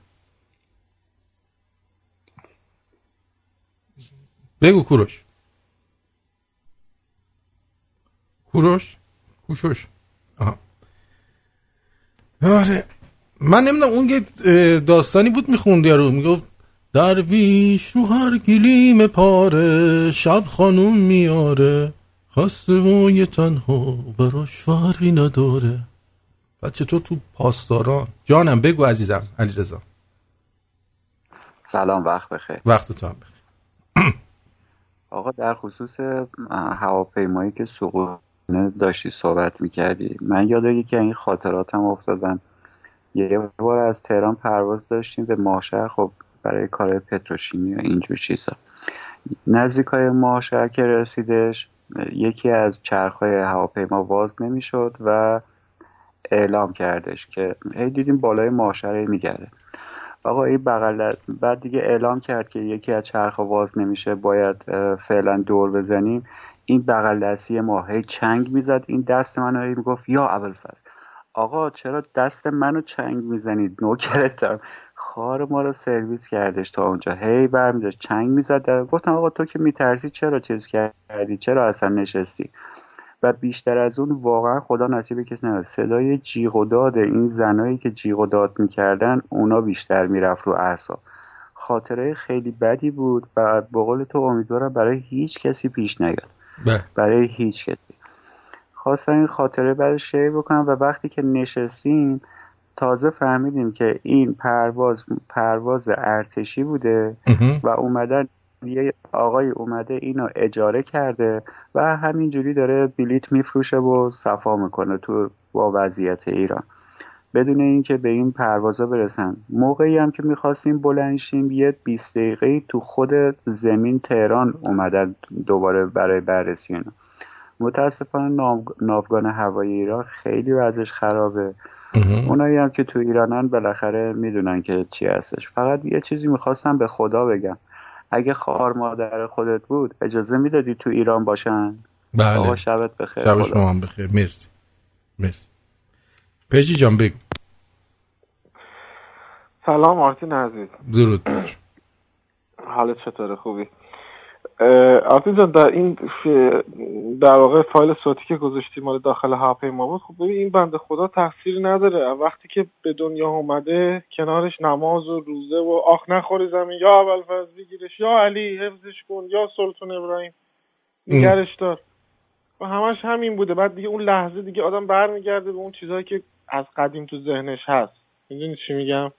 Speaker 1: بگو کوروش. کوروش؟ کوشوش آها. آره. من نمی‌دونم اون یه داستانی بود می‌خوند یارو. می‌گفت درویش رو هر گلیم پاره شب خانوم میاره. خسته و یه تنها براش فرقی نداره. بعد چطور تو پاسداران. جانم بگو عزیزم علی رضا
Speaker 20: سلام وقت بخیر.
Speaker 1: وقت تو هم بخیر. [CLEARS THROAT]
Speaker 20: آقا در خصوص هواپیمایی که سقوط داشتی صحبت می‌کردی. من یاد از این خاطراتم افتادن. یه بار از تهران پرواز داشتیم به ماشهر خب برای کار پتروشیمی و اینجور چیزا. نزدیک های ماشهر که رسیدش یکی از چرخهای هواپیما باز نمی‌شد و اعلام کردش که هی دیدیم بالای ماشهر میگرده. آقا این بغل بعد دیگه اعلام کرد که یکی از چرخ باز نمیشه باید فعلا دور بزنیم. این بغل دستی ما هی چنگ می‌زد. این دست منو هی می‌گفت یا ابوالفضل. آقا چرا دست منو چنگ می‌زنید؟ نوکرتم. خار ما رو سرویس کردش تا اونجا. هی برمیداشت چنگ می‌زد. گفتم آقا تو که میترسی چرا چیز کردی؟ چرا اصلا نشستی؟ و بیشتر از اون واقعا خدا نصیب کسی نداد صدای جیغ و داد این زنایی که جیغ و داد می‌کردن اونا بیشتر می‌رفت رو اعصاب. خاطره خیلی بدی بود و به قول تو امیدوارم برای هیچ کسی پیش نیاد. برای هیچ کسی. خواستم این خاطره بعد شیر بکنم و وقتی که نشستیم تازه فهمیدیم که این پرواز پرواز ارتشی بوده و اومدن یه آقای اومده اینو اجاره کرده و همینجوری داره بلیت میفروشه و صفا می‌کنه تو با وضعیت ایران. بدون اینکه به این پروازا برسن. موقعی هم که می‌خواستیم بلنشیم یه 20 دقیقه تو خود زمین تهران اومدن دوباره برای بررسی اینا. متاسفانه ناو- ناوگان هوایی ایران خیلی وضعش خرابه. اونایی هم که تو ایرانن بالاخره می‌دونن که چی هستش. فقط یه چیزی می‌خواستم به خدا بگم. اگه خار مادر خودت بود اجازه می‌دادی تو ایران باشن؟
Speaker 1: بله.
Speaker 20: آقا شبت بخیر.
Speaker 1: شب. شما هم بخیر. مرسی. مرسی. پژی جان بگو.
Speaker 21: سلام آرتین عزیز.
Speaker 1: درود.
Speaker 21: حالت چطوره؟ خوبی؟ آرتین در این در واقع فایل صوتی که گذاشتی مال داخل هواپیما بود خب ببین این بنده خدا تقصیری نداره. وقتی که به دنیا اومده کنارش نماز و روزه و آخ نخوری زمین یا اول بگیرش یا علی حفظش کن یا سلطان ابراهیم نگرش دار. و همش همین بوده. بعد دیگه اون لحظه دیگه آدم برمیگرده به اون چیزهایی که از قدیم تو ذهنش هست. می‌دونی چی میگم؟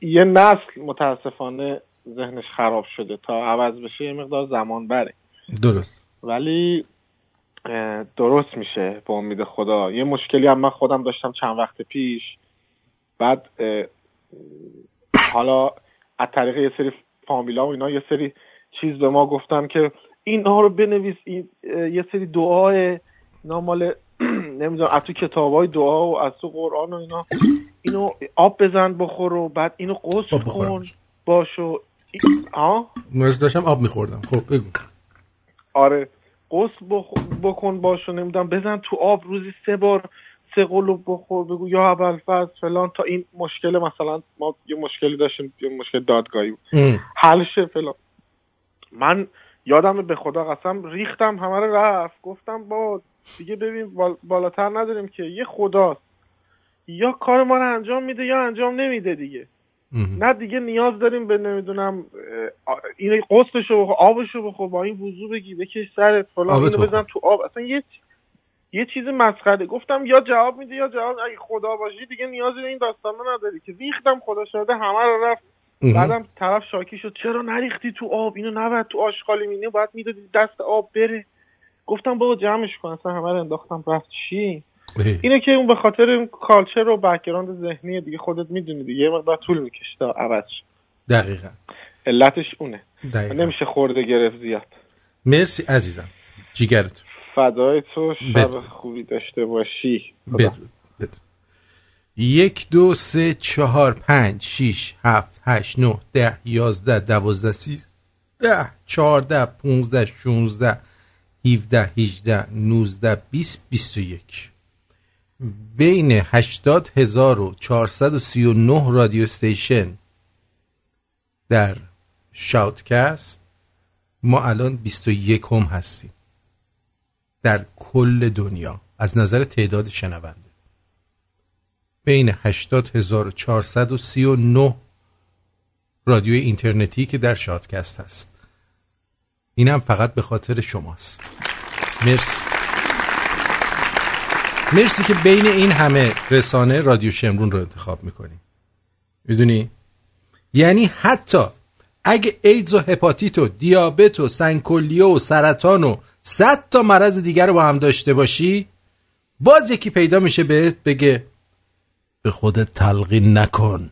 Speaker 21: یه نسل متاسفانه ذهنش خراب شده. تا عوض بشه یه مقدار زمان بره.
Speaker 1: درست.
Speaker 21: ولی درست میشه به امید خدا. یه مشکلی هم من خودم داشتم چند وقت پیش. بعد حالا از طریق یه سری فامیلا و اینا یه سری چیز به ما گفتن که اینها رو بنویس این یه سری دعای اینا مال [CLEARS THROAT] نمی‌دونم از تو کتاب های دعا و از تو قرآن و اینا. اینو آب بزن بخور و بعد اینو قصد. کن باش و آه؟
Speaker 1: من داشتم آب میخوردم. خب بگو.
Speaker 21: آره. قصد بخ- بکن باش و نمی‌دونم. بزن تو آب روزی سه بار سه قلوب بخور بگو یا اول فلان تا این مشکل مثلا ما یه مشکلی داشتیم یه مشکل دادگاهی بود. حل شه فلان. من یادم به خدا قسم ریختم همه رو رفت. گفتم با دیگه ببین بال- بالاتر نداریم که. یه خداست. یا کار ما رو انجام میده یا انجام نمیده دیگه. نه دیگه نیاز داریم به نمی‌دونم این قسطشو بخور آبشو بخور با این وضو بگی بکش سرت فلان اینو. بزن تو آب. اصلا یه یه چیز مسخره. گفتم یا جواب میده یا جواب اگه خدا باشی دیگه نیازی به این داستانا نداری که ریختم خدا شده همه رو رفت. بعدم طرف شاکی شد. چرا نریختی تو آب؟ اینو نباید تو آشغالی مینه باید می‌دادی دست آب بره. گفتم بابا جمعش کن. اصلا همه رو انداختم. رفت چی؟ اینه که اون به خاطر اون culture و background ذهنی دیگه خودت می‌دونی دیگه یه مقدار طول می‌کشه تا عوض.
Speaker 1: دقیقا
Speaker 21: علتش اونه
Speaker 1: دقیقا.
Speaker 21: نمیشه خورده گرفت زیاد
Speaker 1: مرسی عزیزم جیگرت
Speaker 21: فدای تو شب
Speaker 1: بدرود.
Speaker 21: خوبی داشته باشی.
Speaker 1: بدرود بدرود. یک دو سه چهار پنج شیش هفت هشت نه ده یازده دوازده سیزده چهارده پونزده شونزده هیوده هیجده نوزده بیست بیست و یک بین هشتاد هزار و چهارصد و سی و نه رادیو استیشن در شاوتکست ما الان بیست و یک هم هستیم در کل دنیا از نظر تعداد شنونده. بین 80439 رادیو اینترنتی که در شادکست هست. اینم فقط به خاطر شماست. مرسی. مرسی که بین این همه رسانه رادیو شمرون رو انتخاب می‌کنی. می‌دونی؟ یعنی حتی اگه ایدز و هپاتیت و دیابت و سنگ کلیه و و سرطان و صد تا مرض دیگر رو با هم داشته باشی باز یکی پیدا میشه بهت بگه به خودت تلقین نکن.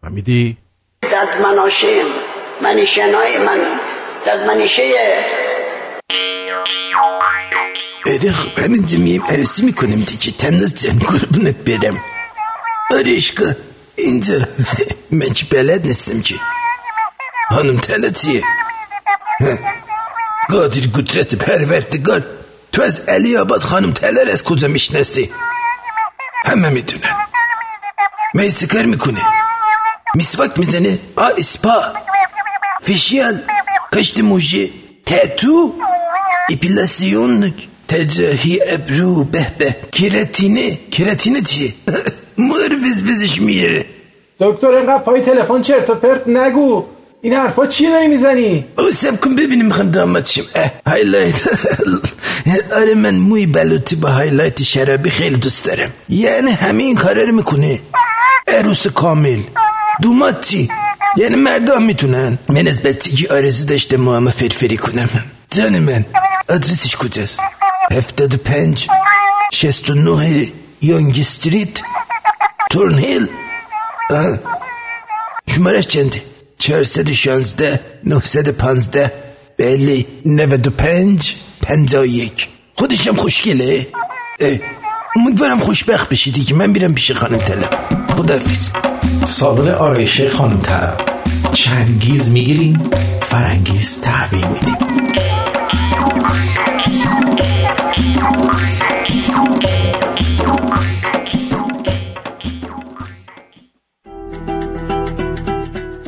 Speaker 1: فهمیدی؟
Speaker 22: داد مناشم منشنای من. داد منشه
Speaker 23: آره خب همینجا میم عروسی می‌کنیم دیگه تنز جان قربونت برم آره اشکا اینجا من که بلد نیستم که خانم تلتیه قادر قدرت پروردگار تو از علی آباد خانم تلر از کجا می‌شناسی همه می‌دونن میسه کار می‌کنه میسواک می‌زنه آ اسپا تجاهی ابرو به به. کراتینه کراتینه چیه [LAUGHS] مر وز وزش میره.
Speaker 1: دکتر اینقدر پای تلفن چرت و پرت نگو. این حرفا چیه داری می‌زنی؟
Speaker 23: او صبر کن ببینیم می‌خوام داماد شیم highlight [LAUGHS] آره من موی بلوطی با highlight شرابی خیلی دوست دارم. یعنی همه این کارا رو می‌کنه عروس کامل. دوماد چی؟ یعنی مردم می‌تونن. من از بچگی آرزو داشتم موامو فرفری کنم. جان من آدرسش کجاست؟ هفتاد و پنج شست و نه یانگ استریت تورنهیل. آه. شمارش چنده 416 915 بله 95 51 خودشم خوشگله. امیدوارم خوشبخت بشی دیگه. من میرم پیش خانم طلب خدافیز
Speaker 1: صابون آرایشی خانم طلب چنگیز می‌گیریم فرنگیز تحویل میدیم.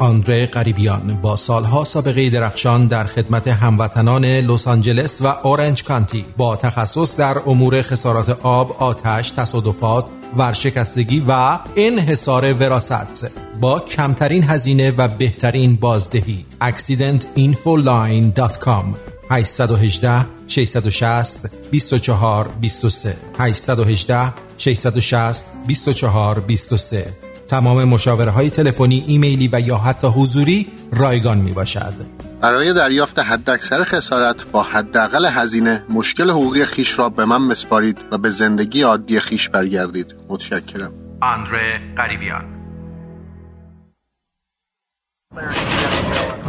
Speaker 1: آندره قریبیان با سالها سابقه درخشان در خدمت هموطنان لس آنجلس و اورنج کانتی با تخصص در امور خسارات آب، آتش، تصادفات، ورشکستگی و انحصار وراست با کمترین هزینه و بهترین بازدهی. accidentinfoline.com 818 660 24 23 818 660 24 23 تمام مشاوره های تلفنی، ایمیلی و یا حتی حضوری رایگان می باشد.
Speaker 24: برای دریافت حداکثر خسارت با حداقل هزینه مشکل حقوقی خیش را به من مسپارید و به زندگی عادی خیش برگردید. متشکرم.
Speaker 1: آندره قریبیان.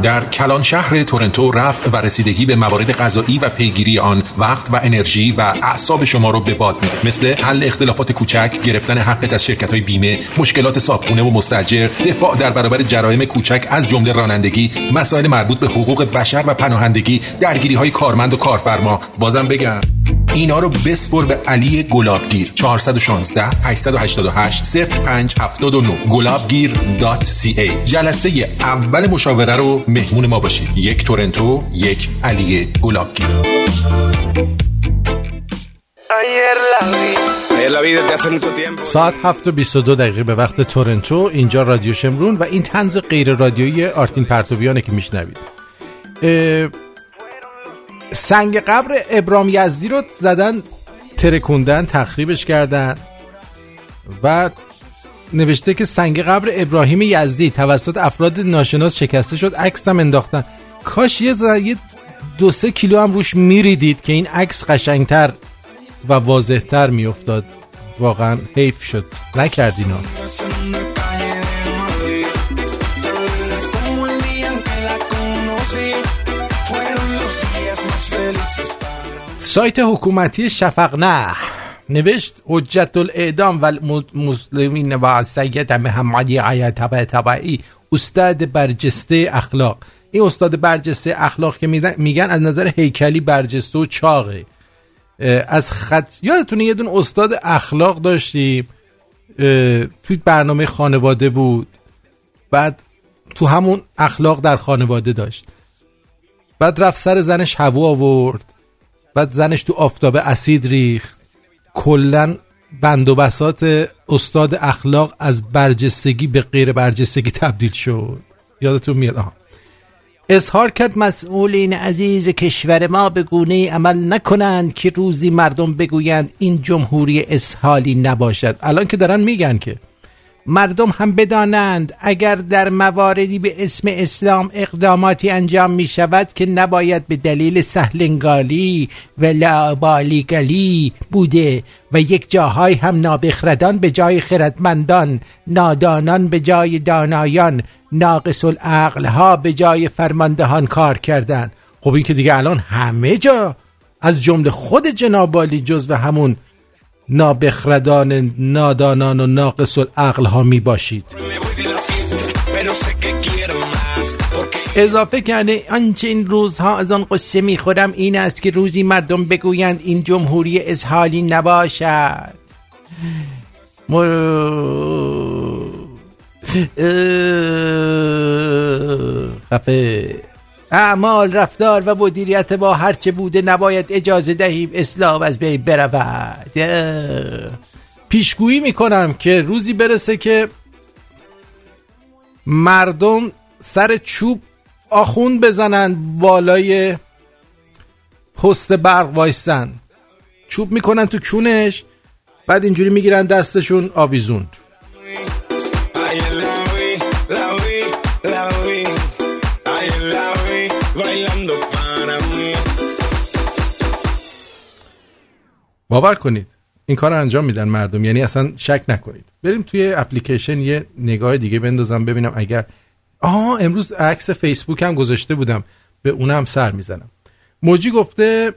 Speaker 1: در کلان شهر تورنتو رفت و رسیدگی به موارد غذایی و پیگیری آن وقت و انرژی و اعصاب شما رو به باد میده. مثل حل اختلافات کوچک گرفتن حقت از شرکت های بیمه مشکلات صابخونه و مستجر دفاع در برابر جرایم کوچک از جمله رانندگی مسائل مربوط به حقوق بشر و پناهندگی درگیری های کارمند و کارفرما. بازم بگم اینا رو بسپر به علی گلابگیر. 416 888 0579 گلابگیر.ca جلسه اول مشاوره رو مهمون ما باشید. یک تورنتو یک علی گلابگیر. ساعت 7 و 22 دقیقه به وقت تورنتو اینجا رادیو شمرون و این تنز غیر رادیویی آرتین پرتویانه که میشنوید. سنگ قبر ابرام یزدی رو زدن ترکوندن تخریبش کردن. و نوشته که سنگ قبر ابراهیم یزدی توسط افراد ناشناس شکسته شد عکس هم انداختن. کاش یه, یه دو سه کیلو هم روش میریدید که این عکس قشنگتر و واضحتر میافتاد. واقعا حیف شد. نکردینا سایت حکومتی شفق نه نوشت حجت الاعدام و المسلمین و سید محمدی آیت تبعی. استاد برجسته اخلاق. این استاد برجسته اخلاق که میگن از نظر هیکلی برجسته و چاقه. از خط یادتونه یه دون استاد اخلاق داشتیم. توی برنامه خانواده بود. بعد تو همون اخلاق در خانواده داشت. بعد رفت سر زنش هوا آورد. بعد زنش تو آفتاب اسید ریخت. کلا بند و بسات استاد اخلاق از برجستگی به غیر برجستگی تبدیل شد. یادتون میاد؟ آها. اظهار کرد مسئولین عزیز کشور ما به گونه عمل نکنند که روزی مردم بگویند این جمهوری اسحالی نباشد. الان که دارن میگن که مردم هم بدانند اگر در مواردی به اسم اسلام اقداماتی انجام می شود که نباید به دلیل سهلنگالی و لابالیگلی بوده و یک جاهای هم نابخردان به جای خردمندان نادانان به جای دانایان ناقص العقل ها به جای فرماندهان کار کردن خب این که دیگه الان همه جا از جمله خود جنابالی جز و همون نابخردان نادانان و ناقص العقل ها می باشید. اضافه کرده آنچه این روزها از آن قصه می خورم این است که روزی مردم بگویند این جمهوری ازحالی نباشد. خفه. اعمال رفتار و مدیریت با هرچه بوده نباید اجازه دهیم اسلام از بین برود. پیشگویی می‌کنم که روزی برسه که مردم سر چوب آخون بزنن بالای پست برق وایستن. چوب می‌کنن تو کونش بعد اینجوری می‌گیرن دستشون آویزون باور کنید این کار رو انجام میدن مردم یعنی اصلا شک نکنید. بریم توی اپلیکیشن یه نگاه دیگه بندازم ببینم اگر آها امروز عکس فیسبوک هم گذاشته بودم. به اونم سر می‌زنم. موجی گفته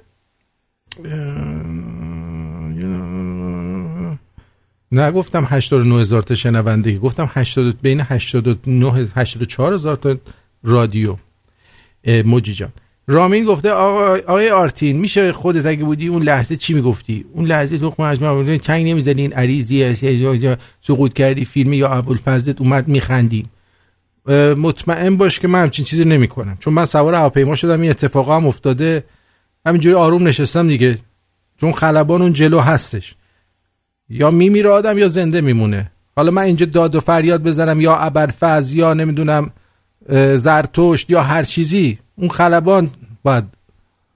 Speaker 1: نه گفتم 89 هزار تا شنونده گفتم 80 بین 89 84 هزار تا رادیو. موجی جان. رامین گفته آقا آقای آرتین میشه خودت اگه بودی اون لحظه چی می‌گفتی؟ اون لحظه خونه از من چنگ نمی‌زدی؟ این عریضی سقوط کردی فیلمی یا ابوالفضلت اومد میخندیم مطمئن باش که من همچین چیزی نمی‌کنم. چون من سوار هواپیما شدم این اتفاقا هم افتاده. همینجوری آروم نشستم دیگه. چون خلبان اون جلو هستش. یا میمیره آدم یا زنده میمونه. حالا من اینجا داد و فریاد بزنم یا ابرفز یا نمی‌دونم زرتشت یا هر چیزی. اون خلبان باید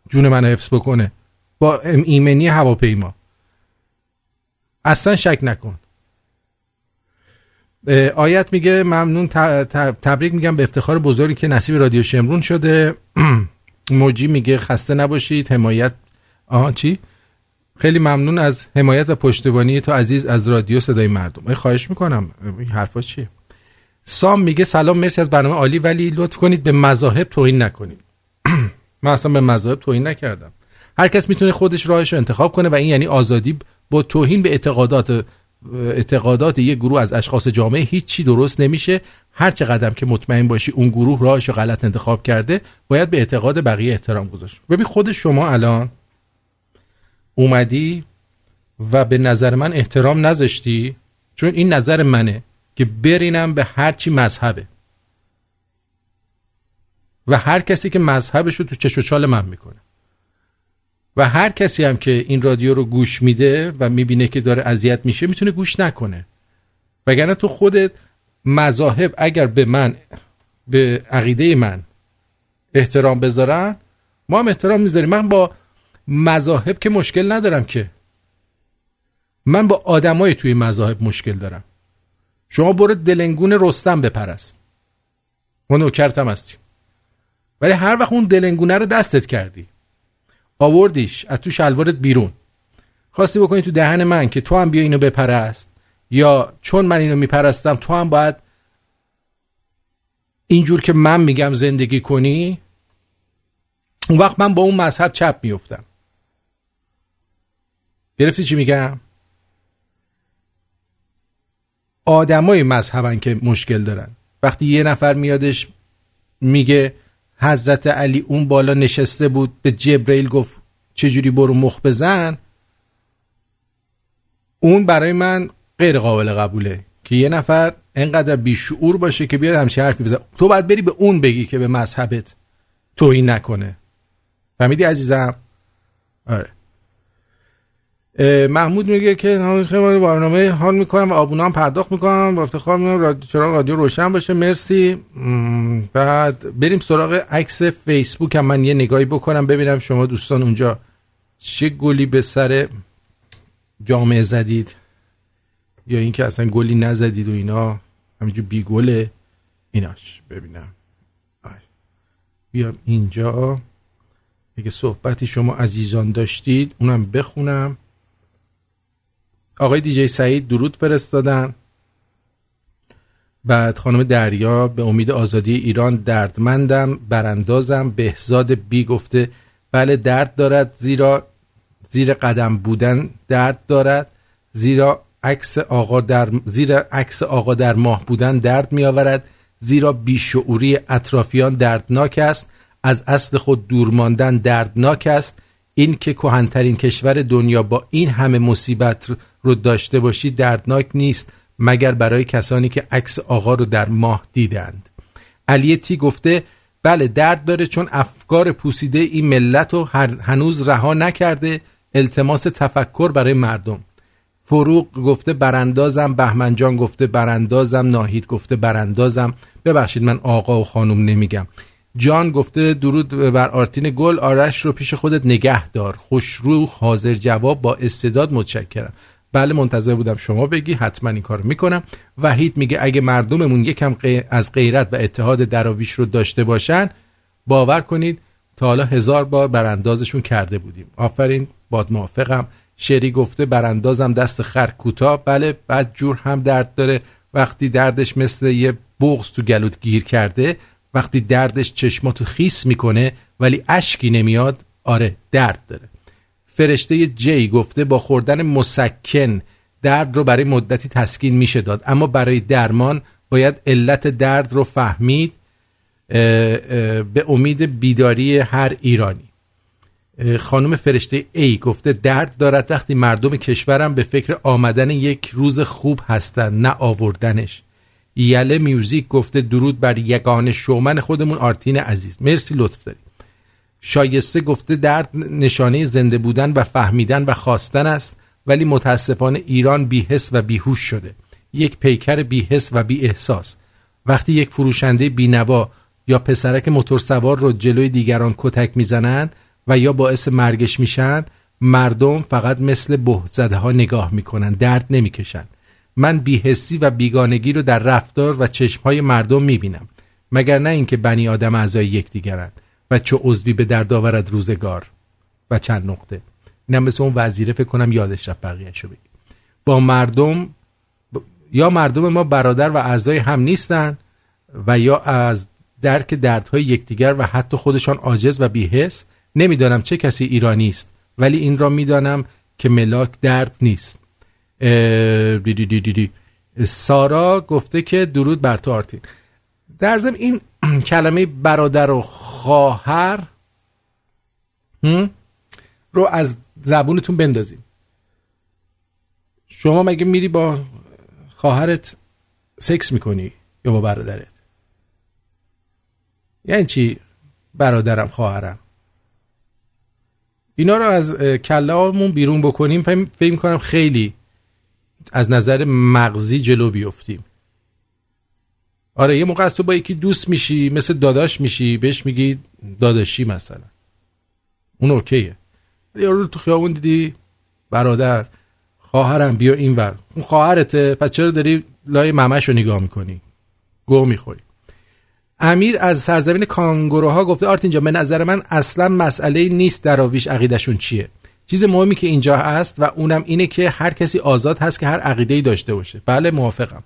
Speaker 1: جون من حفظ بکنه. با ایمنی هواپیما. اصلا شک نکن. آیت میگه ممنون تبریک میگم به افتخار بزرگی که نصیب رادیو شمرون شده. [CLEARS THROAT] موجی میگه خسته نباشید حمایت. آها چی؟ خیلی ممنون از حمایت و پشتیبانی تو عزیز از رادیو صدای مردم. خواهش می‌کنم. این حرفا چیه؟ سام میگه سلام مرسی از برنامه عالی ولی لطف کنید به مذاهب توهین نکنید. [CLEARS THROAT] من اصلا به مذاهب توهین نکردم. هر کس می‌تونه خودش راهش رو انتخاب کنه و این یعنی آزادی با توهین به اعتقادات اعتقادات یک گروه از اشخاص جامعه هیچ چی درست نمیشه. هر چه قدم که مطمئن باشی اون گروه راهش رو غلط انتخاب کرده باید به اعتقاد بقیه احترام گذاشت. ببین خود شما الان اومدی و به نظر من احترام نذاشتی چون این نظر منه. که برینم به هر چی مذهبه. و هر کسی که مذهبش رو تو چش و چال من می‌کنه. و هر کسی هم که این رادیو رو گوش میده و می‌بینه که داره اذیت میشه می‌تونه گوش نکنه. وگرنه تو خودت مذاهب اگر به من به عقیده من احترام بذارن ما هم احترام می‌ذاریم. من با مذاهب که مشکل ندارم که. من با آدمای توی مذاهب مشکل دارم. شما برو دلنگون رستم بپرست. ما نوکرتم هستیم. ولی هر وقت اون دلنگونه رو دستت کردی آوردیش از تو شلوارت بیرون. خواستی بکنی تو دهن من که تو هم بیا اینو بپرست یا چون من اینو میپرستم تو هم باید اینجور که من میگم زندگی کنی؟ اون وقت من با اون مذهب چپ میفتم گرفتی چی میگم؟ آدمای مذهبن که مشکل دارن. وقتی یه نفر میادش میگه حضرت علی اون بالا نشسته بود به جبرئیل گفت چجوری برو مخ بزن؟ اون برای من غیر قابل قبوله که یه نفر انقدر بیشعور باشه که بیاد همچین حرفی بزن. تو باید بری به اون بگی که به مذهبت توهین نکنه. فهمیدی عزیزم؟ آره. محمود میگه که خیلی برنامه حال می‌کنم و آبونا هم پرداخت می‌کنم. با افتخار میگم رادیو چرا رادیو روشن باشه. مرسی. بعد بریم سراغ عکس فیسبوک. هم من یه نگاهی بکنم. ببینم شما دوستان اونجا چه گلی به سر جامعه زدید یا اینکه اصلا گلی نزدید و اینا. همینجور بی گله ایناش. ببینم. بیام اینجا. اگه صحبتی شما عزیزان داشتید. اونم بخونم. آقای دیجی سعید درود فرستادن. بعد خانم دریا به امید آزادی ایران دردمندم براندازم. بهزاد بی گفته بله درد دارد زیرا زیر قدم بودن درد دارد. زیرا عکس آقا در زیرا عکس آقا در ماه بودن درد می آورد زیرا بیشعوری اطرافیان دردناک است. از اصل خود دور ماندن دردناک است. این که کهنترین کشور دنیا با این همه مصیبت رو داشته باشی دردناک نیست مگر برای کسانی که عکس آقا رو در ماه دیدند. علی تی گفته بله درد داره چون افکار پوسیده این ملت رو هنوز رها نکرده التماس تفکر برای مردم. فروغ گفته براندازم. بهمن جان گفته براندازم. ناهید گفته براندازم. ببخشید من آقا و خانم نمیگم. جان گفته درود بر آرتین گل آرش رو پیش خودت نگه دار. خوشروح حاضر جواب با استعداد متشکرم. بله منتظر بودم شما بگی حتما این کارو می‌کنم. وحید میگه اگه مردممون یکم از غیرت و اتحاد دراویش رو داشته باشن باور کنید تا حالا هزار بار براندازشون کرده بودیم. آفرین باد موافقم. شری گفته براندازم دست خر کوتاه. بله بعد جور هم درد داره. وقتی دردش مثل یه بغز تو گلوت گیر کرده وقتی دردش چشماتو خیس می‌کنه ولی اشکی نمیاد آره درد داره. فرشته جی گفته با خوردن مسکن درد رو برای مدتی تسکین میشه داد. اما برای درمان باید علت درد رو فهمید اه، اه، به امید بیداری هر ایرانی. خانم فرشته ای گفته درد دارد وقتی مردم کشورم به فکر آمدن یک روز خوب هستند نه آوردنش. یله میوزیک گفته درود بر یگان شومن خودمون آرتین عزیز. مرسی لطف داری شایسته گفته درد نشانه زنده بودن و فهمیدن و خواستن است ولی متاسفانه ایران بیحس و بیهوش شده. یک پیکر بیحس و بی احساس وقتی یک فروشنده بینوا یا پسرک موتورسوار رو جلوی دیگران کتک می‌زنن و یا باعث مرگش میشن مردم فقط مثل بهت زده ها نگاه می‌کنن درد نمی‌کشن. من بیحسی و بیگانگی رو در رفتار و چشمهای مردم می‌بینم مگر نه اینکه بنی آدم اعضای یکدیگرند. و چه عضوی به درد آورد روزگار. و چند نقطه. اینم مثل اون وزیره فکر کنم یادش رفت بقیه‌شو بگی با مردم یا مردم ما برادر و اعضای هم نیستن و یا از درک دردهای یکدیگر و حتی خودشان عاجز و بیحس نمی‌دانم چه کسی ایرانی است. ولی این را می‌دانم که ملاک درد نیست. دی دی دی. سارا گفته که درود بر تو آرتین. در ضمن این [CLEARS THROAT] کلمه برادر و خواهر؟ رو از زبونتون بندازین. شما مگه میری با خواهرت سکس می‌کنی یا با برادرت؟ یعنی چی؟ برادرم خواهرم. اینا رو از اه، کله‌هامون بیرون بکنیم. فکر کنم خیلی از نظر مغزی جلو بیفتیم. آره یه موقع از تو با یکی دوست میشی مثل داداش میشی بهش میگی داداشی مثلا. اون اوکیه. ولی یارو رو تو خیابون دیدی برادر خواهرم بیا اینور اون خواهرته پس چرا داری لای ممش رو نگاه می‌کنی؟ گو می‌خوری. امیر از سرزمین کانگوروها گفته آرتین جان به نظر من اصلا مسئله نیست دراویش عقیدشون چیه. چیز مهمی که اینجا هست و اونم اینه که هر کسی آزاد هست که هر عقیده داشته باشه. بله موافقم.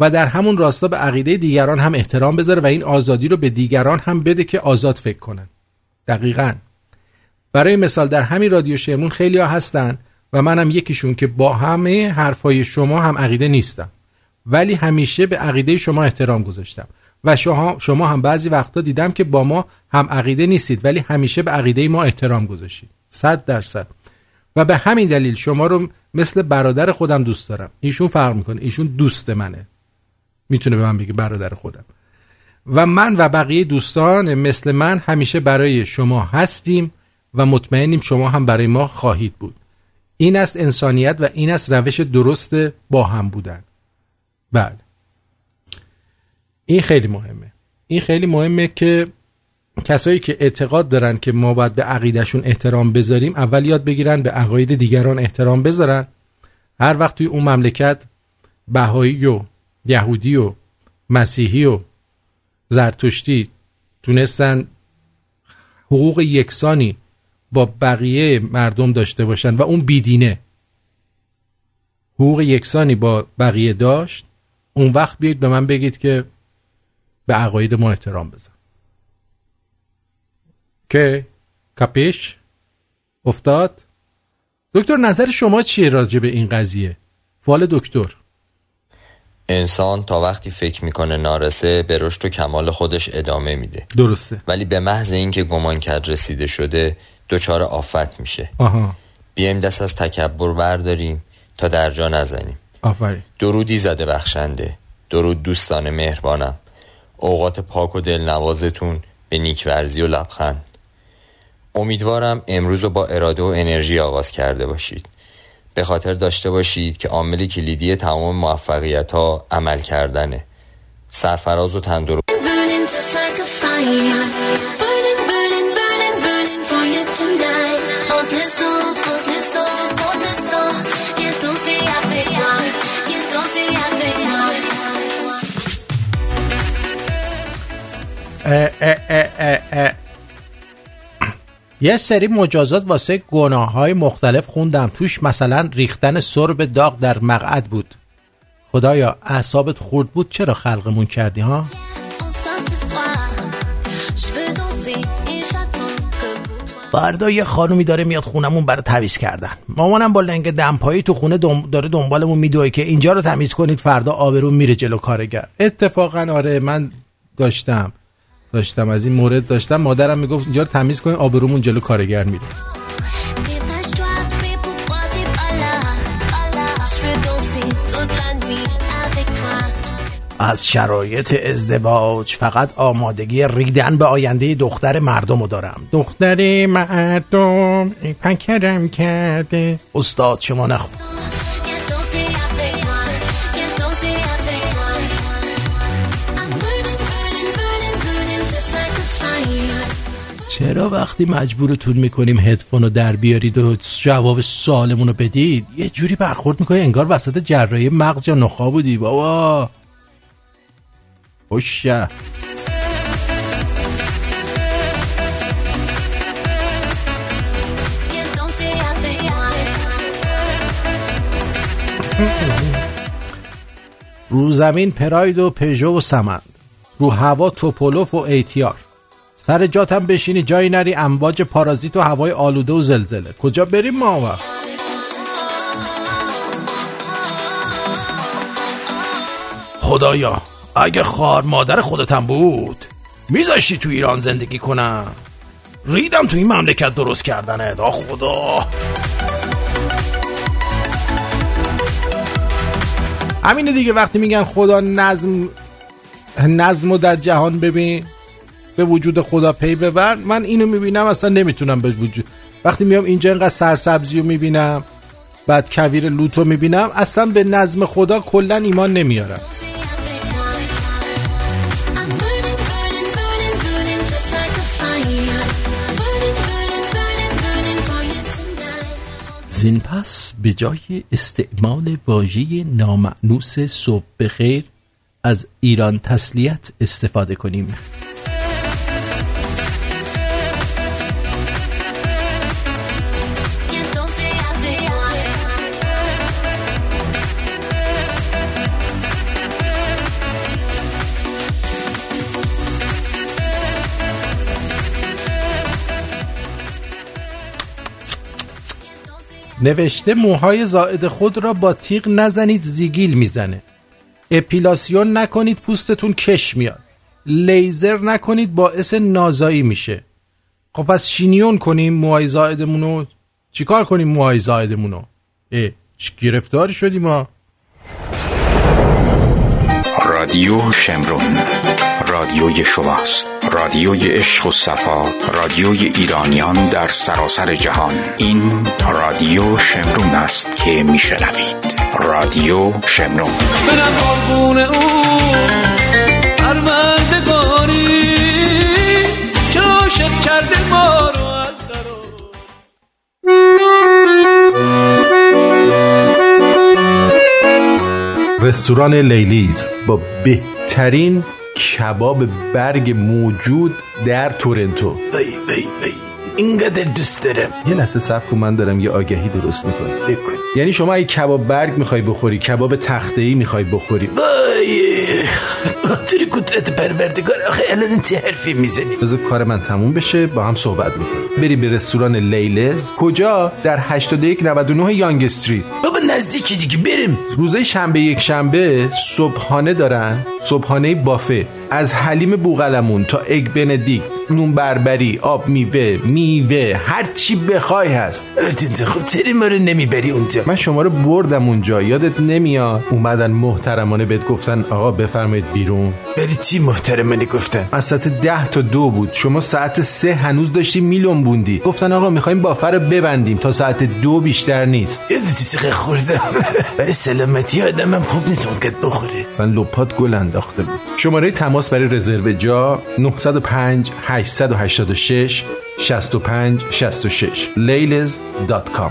Speaker 1: و در همون راستا به عقیده دیگران هم احترام بذاره و این آزادی رو به دیگران هم بده که آزاد فکر کنن. دقیقا. برای مثال در همین رادیو شمرون خیلی ها هستن و منم یکیشون که با همه حرفای شما هم عقیده نیستم. ولی همیشه به عقیده شما احترام گذاشتم. و شما, شما هم بعضی وقتا دیدم که با ما هم عقیده نیستید ولی همیشه به عقیده ما احترام گذاشتید. صد درصد. و به همین دلیل شما رو مثل برادر خودم دوست دارم. ایشون فرق می‌کنه. ایشون دوست منه. می‌تونه به من بگه برادر خودم. و من و بقیه دوستان مثل من همیشه برای شما هستیم و مطمئنیم شما هم برای ما خواهید بود. این است انسانیت و این است روش درست با هم بودن. بله. این خیلی مهمه. این خیلی مهمه که کسایی که اعتقاد دارن که ما باید به عقیدشون احترام بذاریم اول یاد بگیرن به عقاید دیگران احترام بذارن. هر وقت توی اون مملکت بهایی و یهودی و مسیحی و زرتشتی تونستن حقوق یکسانی با بقیه مردم داشته باشن و اون بیدینه. حقوق یکسانی با بقیه داشت. اون وقت بیایید به من بگید که به عقاید ما احترام بذار. که کپیش افتاد؟ دکتر نظر شما چیه راجع به این قضیه؟ فال دکتر.
Speaker 25: انسان تا وقتی فکر می‌کنه نارسه به رشد و کمال خودش ادامه میده.
Speaker 1: درسته.
Speaker 25: ولی به محض اینکه گمان کرد رسیده شده دچار آفت میشه.
Speaker 1: آها.
Speaker 25: بیایم دست از تکبر برداریم تا در جا نزنیم.
Speaker 1: آفرین.
Speaker 25: درودی زده بخشنده. درود دوستان مهربانم. اوقات پاک و دلنوازتون به نیکورزی و لبخند. امیدوارم امروز رو با اراده و انرژی آغاز کرده باشید. به خاطر داشته باشید که عامل کلیدی تمام موفقیت ها عمل کردنه. سرفراز و
Speaker 1: تندرو یه سری مجازات واسه گناه های مختلف خوندم. توش مثلا ریختن سرب داغ در مقعد بود. خدایا اعصابت خورد بود چرا خلقمون کردی ها؟ فردا یه خانومی داره میاد خونمون برای تمیز کردن. مامانم با لنگ دمپایی تو خونه دم... داره دنبالمون میدوه که اینجا رو تمیز کنید فردا آبرون میره جلو کارگر. اتفاقا آره من داشتم. داشتم از این مورد داشتم. مادرم می‌گفت اینجا رو تمیز کنید آبرومون جلو کارگر میره. از شرایط ازدواج فقط آمادگی ریدن به آینده دختر مردم رو دارم.
Speaker 17: دختر مردم پکرم کرده.
Speaker 1: استاد شما نخون. چرا وقتی مجبورتون می‌کنیم هدفون رو در بیارید و جواب سوالمون رو بدید؟ یه جوری برخورد می‌کنی انگار وسط جراحی مغز یا نخا بودی. بابا. خوشه رو زمین پراید و پژو و سمند. رو هوا توپولوف و ایتیار. سر جاتم بشینی جایی نری امواج پارازیت و هوای آلوده و زلزله. کجا بریم ما وقت خدایا اگه خار مادر خودتم بود میذاشتی تو ایران زندگی کنم؟ ریدم تو این مملکت درست کردنه دا خدا. همینه دیگه وقتی میگن خدا نظم نظم رو در جهان ببین به وجود خدا پی ببر. من اینو می‌بینم اصلا نمی‌تونم به وجود وقتی میام اینجا اینقدر سرسبزی رو می‌بینم بعد کویر لوت رو می‌بینم اصلا به نظم خدا کلا ایمان نمیارم. زین پس به جای استعمال واژه نامعنوس صبح بخیر از ایران تسلیت استفاده کنیم. نوشته موهای زائد خود را با تیغ نزنید زیگیل می‌زنه. اپیلاسیون نکنید پوستتون کش میاد. لیزر نکنید باعث نازایی میشه. خب پس شینیون کنیم موهای زائدمونو؟ چیکار کنیم موهای زائدمونو؟ اه چی گرفتاری شدیم ما
Speaker 26: رادیو شمرون. رادیوی شماست. رادیوی عشق و صفا رادیوی ایرانیان در سراسر جهان. این رادیو شمرون است که میشنوید. رادیو شمرون.
Speaker 10: برم قربون او پروردگاری. که عاشق کرده ما رو از
Speaker 1: رستوران لیلیز با بهترین کباب برگ موجود در تورنتو.
Speaker 23: وی وی وی. اینقدر دوست دارم.
Speaker 1: یه لحظه صبر کن من دارم یه آگهی درست می‌کنم.
Speaker 23: بکن.
Speaker 1: یعنی شما اگه کباب برگ می‌خوای بخوری کباب تخته ای می‌خوای بخوری.
Speaker 23: وای. خاطر قدرت پروردگار آخه الان چه حرفی می‌زنی
Speaker 1: بذار کار من تموم بشه با هم صحبت می‌کنیم بری به رستوران لیلز کجا در 8199 یانگ استریت
Speaker 23: بابا نزدیکی دیگه بریم
Speaker 1: روزه شنبه یک شنبه صبحانه دارن صبحانه بافه از حلیم بوغلمون تا اگ بندیکت نون بربری آب میوه میوه هر چی بخوای هست
Speaker 23: خب چرا ما رو نمی‌بری اونجا
Speaker 1: من شما رو بردم اونجا یادت نمیاد اومدن محترمانه بهت گفتن آقا بفرمایید بیرون.
Speaker 23: بری چی محترمانه گفتن؟
Speaker 1: از ساعت ده تا دو بود. شما ساعت سه هنوز داشتی میلون بوندی. گفتن آقا می‌خوایم بافه رو ببندیم. تا ساعت دو بیشتر نیست.
Speaker 23: یادتی چقدر خوردم. برای سلامتی آدمم خوب نیست اونقدر بخوره.
Speaker 1: اصلا لپات گل انداخته بود. شماره تماس برای رزرو جا 905 886 65 66 لیلز.com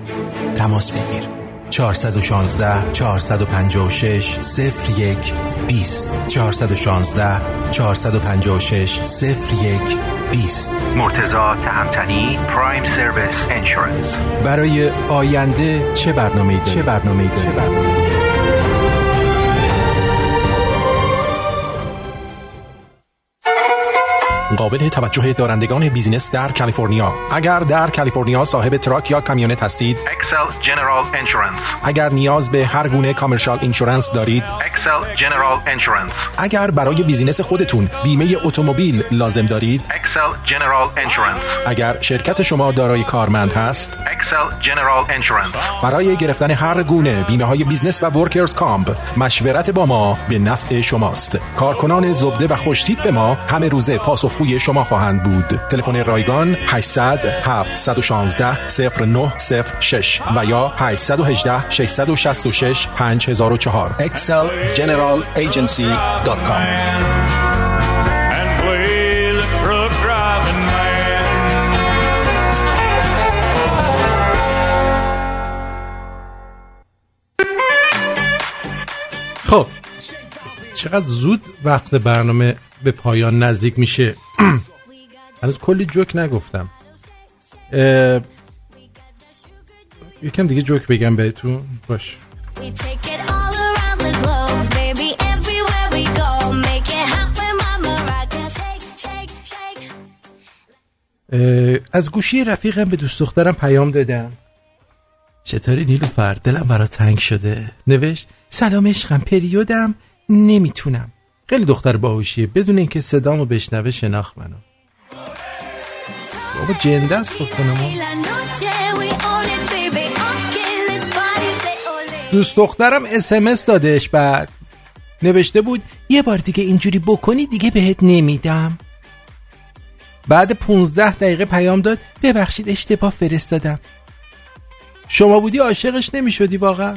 Speaker 1: تماس بگیر. 416 456 01 20 416 456 01 20
Speaker 27: مرتضی تهمتنی Prime Service Insurance
Speaker 1: برای آینده چه برنامه داری؟ چه برنامه داری؟
Speaker 28: قابل توجه دارندگان business در کالیفرنیا. اگر در کالیفرنیا صاحب truck یا کامیونت هستید
Speaker 27: Excel General Insurance
Speaker 28: اگر نیاز به هر گونه commercial insurance دارید
Speaker 27: Excel General Insurance
Speaker 28: اگر برای business خودتون بیمه اتومبیل لازم دارید
Speaker 27: Excel General Insurance
Speaker 28: اگر شرکت شما دارای کارمند هست
Speaker 27: Excel General Insurance
Speaker 28: برای گرفتن هر گونه بیمه های business و workers' comp مشورت با ما به نفع شماست. کارکنان زبده و خوشتیپ به ما همه روزه پاسخگوی شما خواهند بود. تلفن رایگان 800 716 0906 و یا 818 666 5004 excelgeneralagency.com
Speaker 10: and play the truck driving man.
Speaker 1: خب چقدر زود وقت برنامه به پایان نزدیک میشه. [CLEARS THROAT] هنوز کلی جوک نگفتم. اه، یکم دیگه جوک بگم بهتون. باش. از گوشی رفیقم به دوست دخترم پیام دادم چطوری نیلوفر دلم برا تنگ شده. نوشت سلام عشقم پریودم. نمی‌تونم. خیلی دختر باهوشیه. بدون اینکه صدامو بشنوه شناخت منو. بابا جنده است کنم
Speaker 29: ole.
Speaker 1: دوست دخترم اسمس دادش بعد. نوشته بود یه بار دیگه اینجوری بکنی دیگه بهت نمیدم. بعد 15 دقیقه پیام داد ببخشید اشتباه فرستادم. شما بودی عاشقش نمی‌شدی واقعا.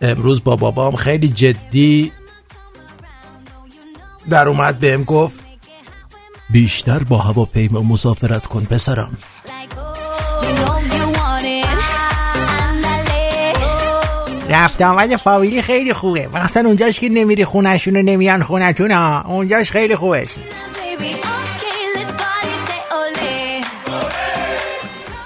Speaker 1: امروز با بابام خیلی جدی در اومد بهم گفت بیشتر با هواپیما مسافرت کن پسرم.
Speaker 30: رفت آمد فامیلی خیلی خوبه مثلا اونجاش که نمیری خونشون و نمیان خونتون ها اونجاش خیلی خوبه.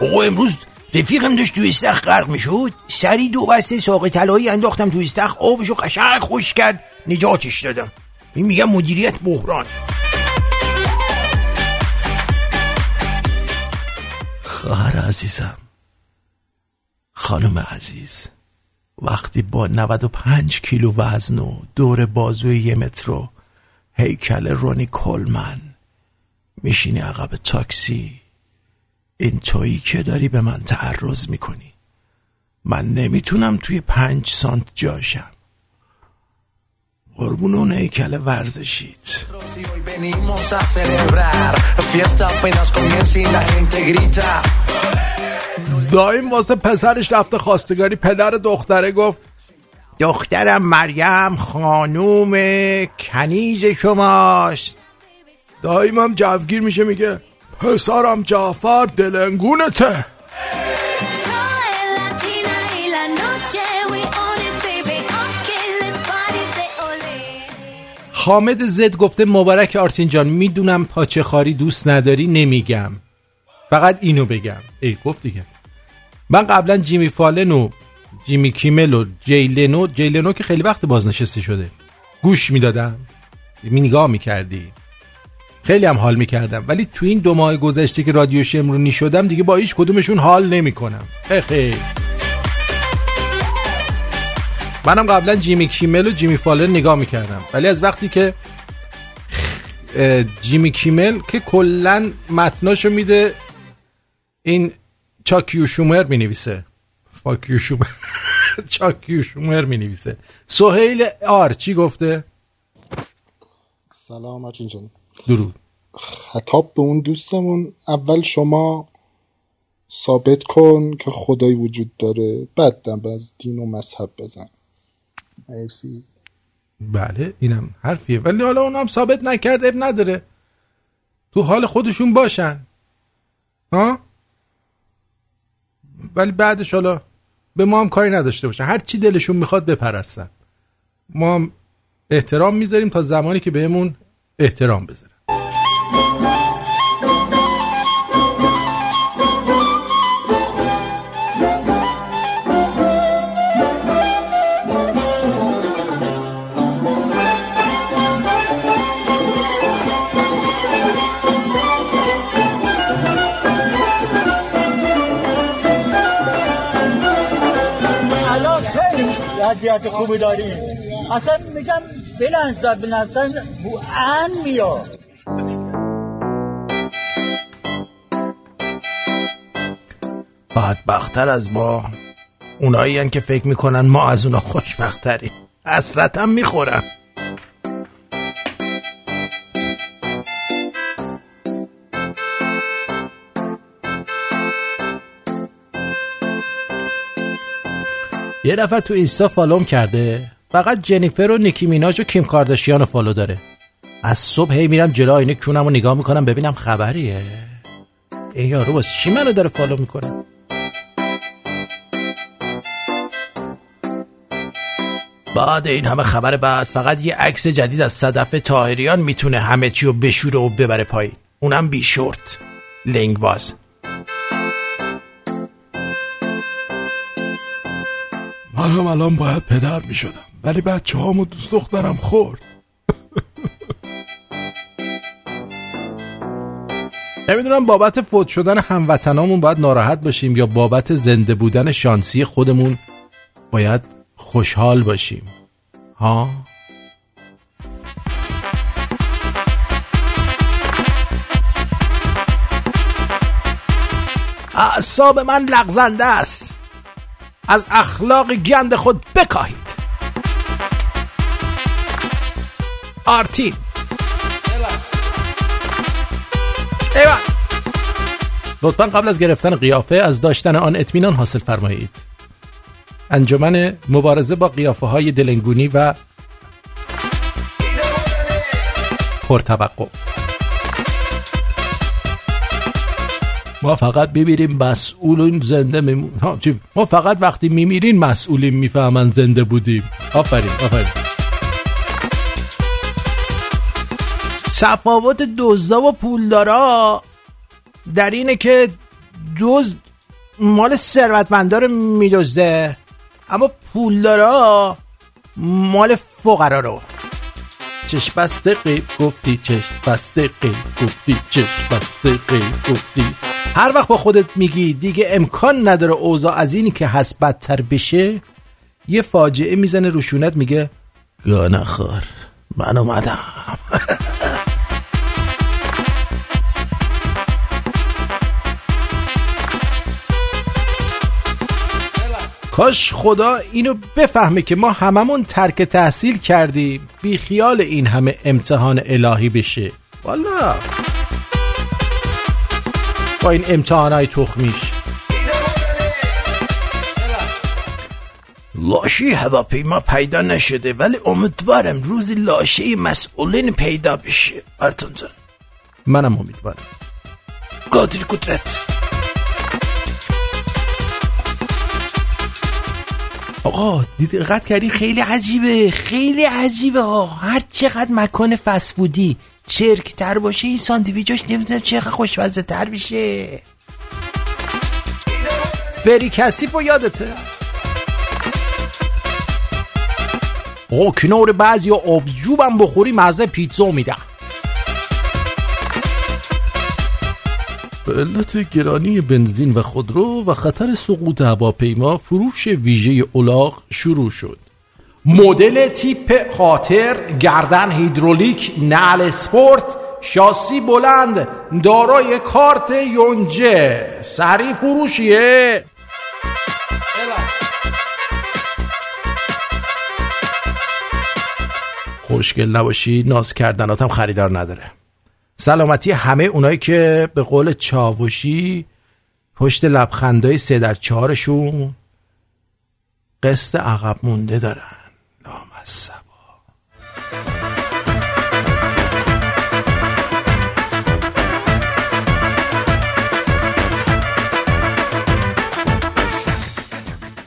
Speaker 23: آقا امروز رفیقم داشت تو استخ غرق می‌شد. سری دو بسته ساق طلایی انداختم تو استخ آبشو قشنگ خوش کرد نجاتش دادم. این میگم مدیریت بحران.
Speaker 1: خواهر عزیزم. خانم عزیز وقتی با 95 کیلو وزن و دور بازوی یه مترو هیکل رونی کلمن میشینی عقب تاکسی این تویی که داری به من تعرض می‌کنی. من نمی‌تونم توی پنج سانت جاشم. قربون اون هیکل
Speaker 31: grita.
Speaker 1: دایم واسه پسرش رفته خواستگاری پدر دختره گفت
Speaker 30: دخترم مریم خانوم کنیز شماست.
Speaker 1: دایمم جوگیر میشه میگه پسرم جعفر دلنگونته. حامد زد گفته مبارک آرتین جان می‌دونم پاچه خاری دوست نداری نمیگم. فقط اینو بگم. ای گفت دیگه. من قبلا جیمی فالن و جیمی کیمل و جیلنو جیلنو که خیلی وقت بازنشسته شده. گوش می‌دادم. می نگاه می‌کردی. خیلی هم حال می‌کردم. ولی تو این دو ماه گذشته که رادیو شمرونی شدم دیگه با هیچ کدومشون حال نمی‌کنم. خیلی منم قبلا جیمی کیمل و جیمی فالن نگاه می‌کردم. ولی از وقتی که جیمی کیمل که کلا متناشو میده این چاکیو شومر می نویسه فاکیو شومر. [LAUGHS] چاکیو شومر می نویسه سهیل آر چی گفته؟
Speaker 32: سلام آچین
Speaker 1: درود.
Speaker 32: خطاب به اون دوستمون اول شما ثابت کن که خدایی وجود داره بعد دم از دین و مذهب بزن. مرسی.
Speaker 1: بله اینم حرفیه. ولی حالا اونم ثابت نکرد اب نداره. تو حال خودشون باشن. ها؟ ولی بعدش حالا به ما هم کاری نداشته باشن هر چی دلشون می‌خواد بپرستن. ما هم احترام می‌ذاریم تا زمانی که بهمون احترام بذارن
Speaker 33: خیلی وضعیت خوبی داریم. اصلا میگم بلنزد بلنزد ان میاد.
Speaker 1: بدبختتر از ما. اونایی که فکر می‌کنن ما از اونا خوشبختریم. حسرت هم می‌خورن. یه نفر تو اینستا follow م کرده. فقط جنیفر و نیکی میناج و کیم کارداشیان رو follow داره. از صبح هی میرم جلو آینه کونم رو نگاه می‌کنم ببینم خبریه. این یارو باز چی منو داره follow می‌کنه؟ بعد این همه خبر بعد فقط یه عکس جدید از صدف طاهریان می‌تونه همه چی رو بشوره و ببره پایین. اونم بی شورت لنگ واز.
Speaker 10: منم الان باید پدر می شدم ولی بچه هامو دوست دخترم خورد. [LAUGHS]
Speaker 1: نمی‌دونم بابت فوت شدن هموطنامون باید ناراحت باشیم یا بابت زنده بودن شانسی خودمون باید خوشحال باشیم. ها؟ اعصاب من لغزنده است. از اخلاق گند خود بکاهید. آرتین. ایوان. لطفا قبل از گرفتن قیافه از داشتن آن اطمینان حاصل فرمایید. انجمن مبارزه با قیافه های دلنگونی و پرتوقع. ما فقط بمیریم مسئولون زنده میمون؟ ما فقط وقتی میمیرین مسئولین می‌فهمن زنده بودیم. آفرین آفرین. تفاوت دزدا و پولدارا در اینه که دزد مال ثروتمندا رو میدزده. اما پولدارا مال فقرا رو. چشم بسته قیب گفتی چشم بسته قیب گفتی چشم بسته قیب گفتی. هر وقت با خودت میگی دیگه امکان نداره اوضاع از اینی که هست بدتر بشه یه فاجعه می‌زنه روشونت میگه گاه نخور من اومدم. [LAUGHS] کاش خدا اینو بفهمه که ما هممون ترک تحصیل کردیم. بی خیال این همه امتحان الهی بشه. والا. با این امتحانای تخمیش. لاشی هواپیما پیدا نشده ولی امیدوارم روزی لاشی مسئولین پیدا بشه. ارتون منم امیدوارم. قادر قدرت. آقا دقت کردی؟ خیلی عجیبه خیلی عجیبه ها. هر چقدر مکان فسفودی چرک تر باشه این ساندویجاش نمی‌دونم چقدر خوشمزه تر میشه. فری کسیف و یادته؟ آقا کنار بعضی آبجوبم بخوری مزه پیتزا میدن. به علت گرانی بنزین و خودرو و خطر سقوط هواپیما فروش ویژه اولاغ شروع شد. مدل تیپ خاطر گردن هیدرولیک نعل اسپورت شاسی بلند دارای کارت یونجه. سری فروشیه. خوشگل نباشی ناز کردناتم خریدار نداره. سلامتی همه اونایی که به قول چاوشی پشت لبخندای سه در چهارشون قسط عقب مونده دارن. لامصب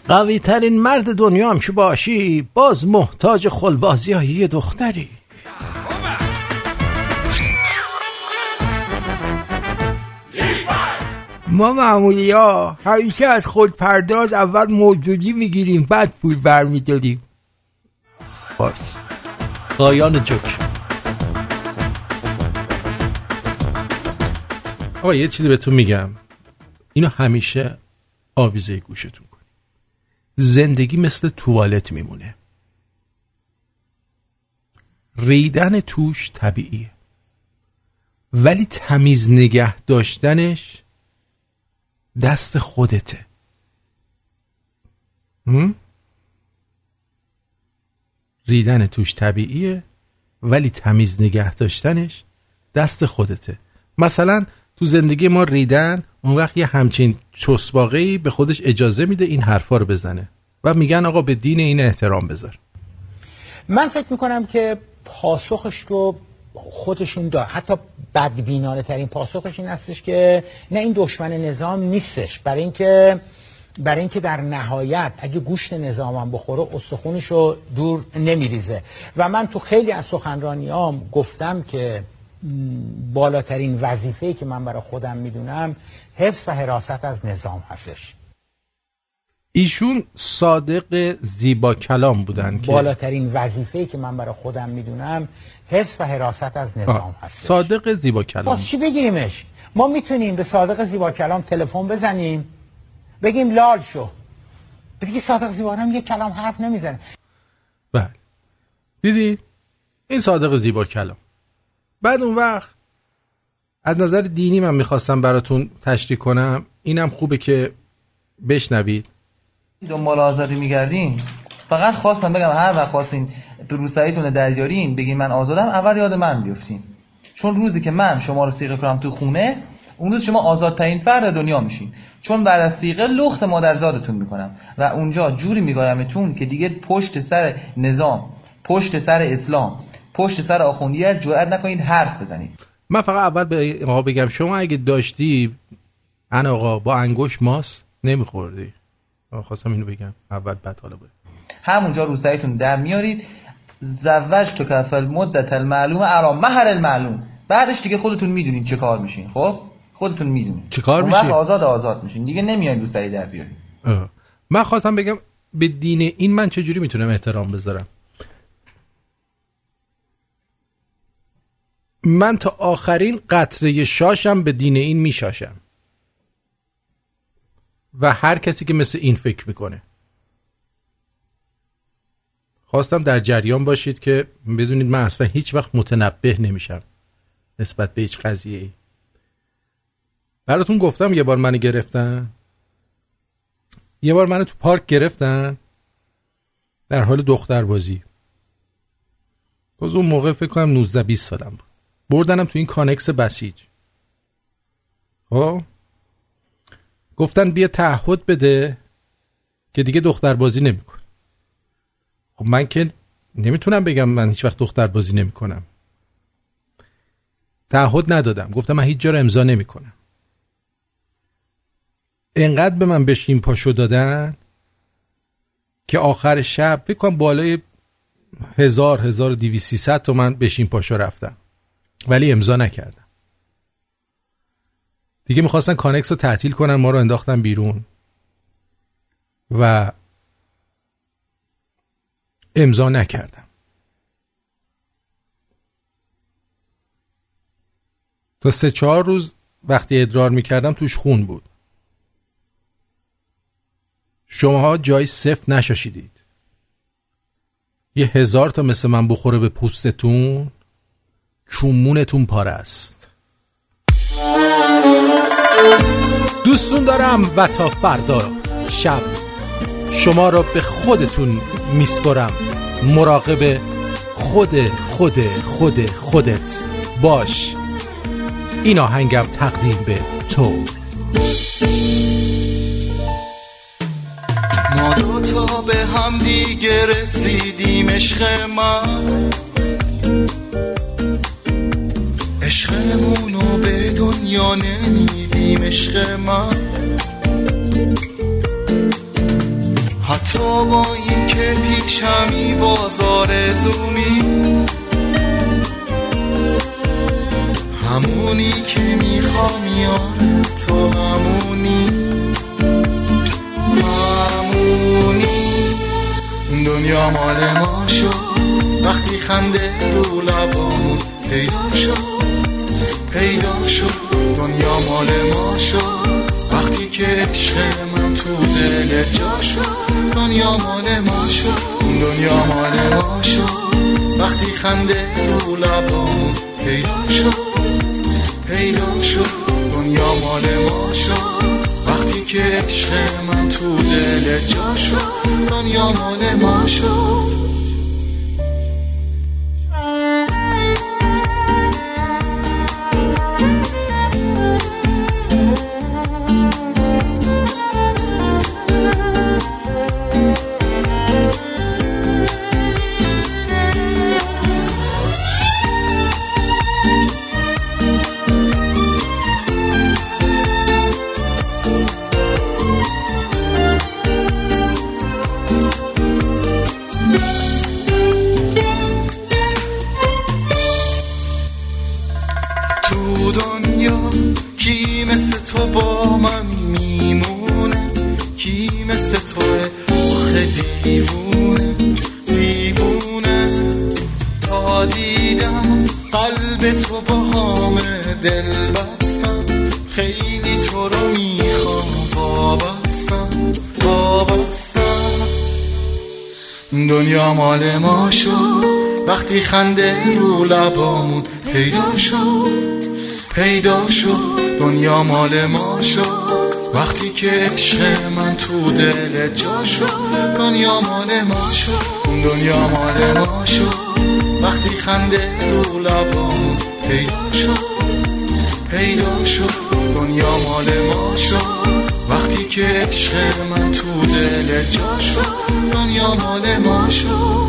Speaker 1: قوی ترین مرد دنیا هم باشی باز محتاج خلبازی های یه دختری.
Speaker 30: ما معمولی ها همیشه از خود پرداز اول موجودی می‌گیریم بعد پول برمیداریم.
Speaker 1: باش. قایان جوک. آقا یه چیزی بهتون میگم. اینو همیشه آویزه گوشتون کن زندگی مثل توالت میمونه. ریدن توش طبیعیه. ولی تمیز نگه داشتنش دست خودته؟ ریدن توش طبیعیه ولی تمیز نگه داشتنش دست خودته. مثلا تو زندگی ما ریدن اون وقت یه همچین چسباقی به خودش اجازه میده این حرفا رو بزنه و میگن آقا به دین این احترام بذار.
Speaker 30: من فکر می‌کنم که پاسخش رو خودشون دار. حتی بدبینانه ترین پاسخش این هستش که نه این دشمن نظام نیستش. برای اینکه برای اینکه در نهایت اگه گوشت نظامم بخوره استخونش رو دور نمیریزه. و من تو خیلی از سخنرانیام گفتم که بالاترین وظیفه‌ای که من برای خودم می‌دونم حفظ و حراست از نظام هستش.
Speaker 1: ایشون صادق زیبا کلام بودن که
Speaker 30: بالاترین وظیفه‌ای که من برای خودم می‌دونم حفظ و حراست از نظام
Speaker 1: آه،
Speaker 30: هستش.
Speaker 1: صادق زیبا کلام.
Speaker 30: باز چی بگیریمش؟ ما می‌تونیم به صادق زیبا کلام تلفن بزنیم. بگیم لال شو. دیگه صادق زیبا هم یه کلام حرف نمی‌زنه.
Speaker 1: بله. دیدی؟ این صادق زیبا کلام. بعد اون وقت از نظر دینی من می‌خواستم براتون تشریح کنم. اینم خوبه که بشنوید.
Speaker 34: دنبال آزادی میگردین فقط خواستم بگم هر وقت خواستین روسریتون رو دریارین بگین من آزادم اول یاد من بیفتین. چون روزی که من شما رو سیغه کنم تو خونه اون روز شما آزادترین فرد دنیا میشین. چون بعد از سیغه لخت مادرزادتون می‌کنم. و اونجا جوری میگایمتون که دیگه پشت سر نظام پشت سر اسلام پشت سر آخوندیت جرئت نکنید حرف بزنید.
Speaker 1: من فقط اول به آقا بگم شما اگه داشتی ان آقا با انگوش ماس نمیخوردی. خواستم اینو بگم اول بعد حالا بود
Speaker 34: همونجا روسریتون در میارید. زوج تو کفل مدت المعلوم ارا مهر المعلوم. بعدش دیگه خودتون می‌دونید چه کار میشین خب؟ خودتون می‌دونید
Speaker 1: چه کار
Speaker 34: اون وقت
Speaker 1: میشی؟
Speaker 34: آزاد آزاد میشین. دیگه نمیاین روسری در بیارید
Speaker 1: اه. من خواستم بگم به دین این من چجوری می‌تونم احترام بذارم؟ من تا آخرین قطره شاشم به دین این میشاشم. و هر کسی که مثل این فکر می‌کنه. خواستم در جریان باشید که بدونید من اصلا هیچ وقت متنبه نمیشم نسبت به هیچ قضیه براتون گفتم یه بار منو گرفتن. یه بار منو تو پارک گرفتن. در حال دختر بازی باز اون موقع فکر کنم 19 20 سالم بود. بردنم تو این کانکس بسیج. خب؟ گفتن بیا تعهد بده که دیگه دختر بازی نمیکن خب من که نمی‌تونم بگم من هیچ وقت دختر بازی نمی‌کنم. تعهد ندادم. گفتم من هیچ جا رو امضا نمی‌کنم. انقدر به من بشین پاشو دادن که آخر شب فکر کنم بالای هزار هزار و دیویست سیصد تومن بشین پاشو رفتم. ولی امضا نکردم. دیگه می‌خواستن کانکس رو تعطیل کنن ما رو انداختن بیرون. و امضا نکردم. تا سه چهار روز وقتی ادرار می‌کردم توش خون بود. شماها جای صفر نشاشیدید. یه هزار تا مثل من بخوره به پوستتون چومونتون پاره است. دوستون دارم و تا فردا شب شما را به خودتون میسپرم. مراقب خود خود خود خودت باش. این آهنگم تقدیم به تو.
Speaker 35: ما دوتا به هم دیگه رسیدیم عشق من عشقمونو به دنیا نمیدیم عشق من حتی با این که پیشمی بازار زومی. همونی که می‌خوام یار تو همونی. همونی. دنیا مال ما شد. وقتی خنده رو لبامون پیدا شد. پیدا شد. دنیا مال ما شد. وقتی که عشق من تو دل جا شد دنیا مال ما شد. دنیا مال ما شد. وقتی خنده رو لبامون پیدا شد. پیدا شد. دنیا مال ما شد. وقتی که عشق من تو دل جا شد دنیا مال ما شد. خنده رو لبامون پیدا شد پیدا شد دنیا مال ما شد. وقتی که عشق من تو دل جا شد دنیا مال ما شد دنیا مال ما شد. وقتی خنده رو لبامون پیدا شد پیدا شد دنیا مال ما شد. وقتی که عشق من تو دل جا شد دنیا مال ما شد.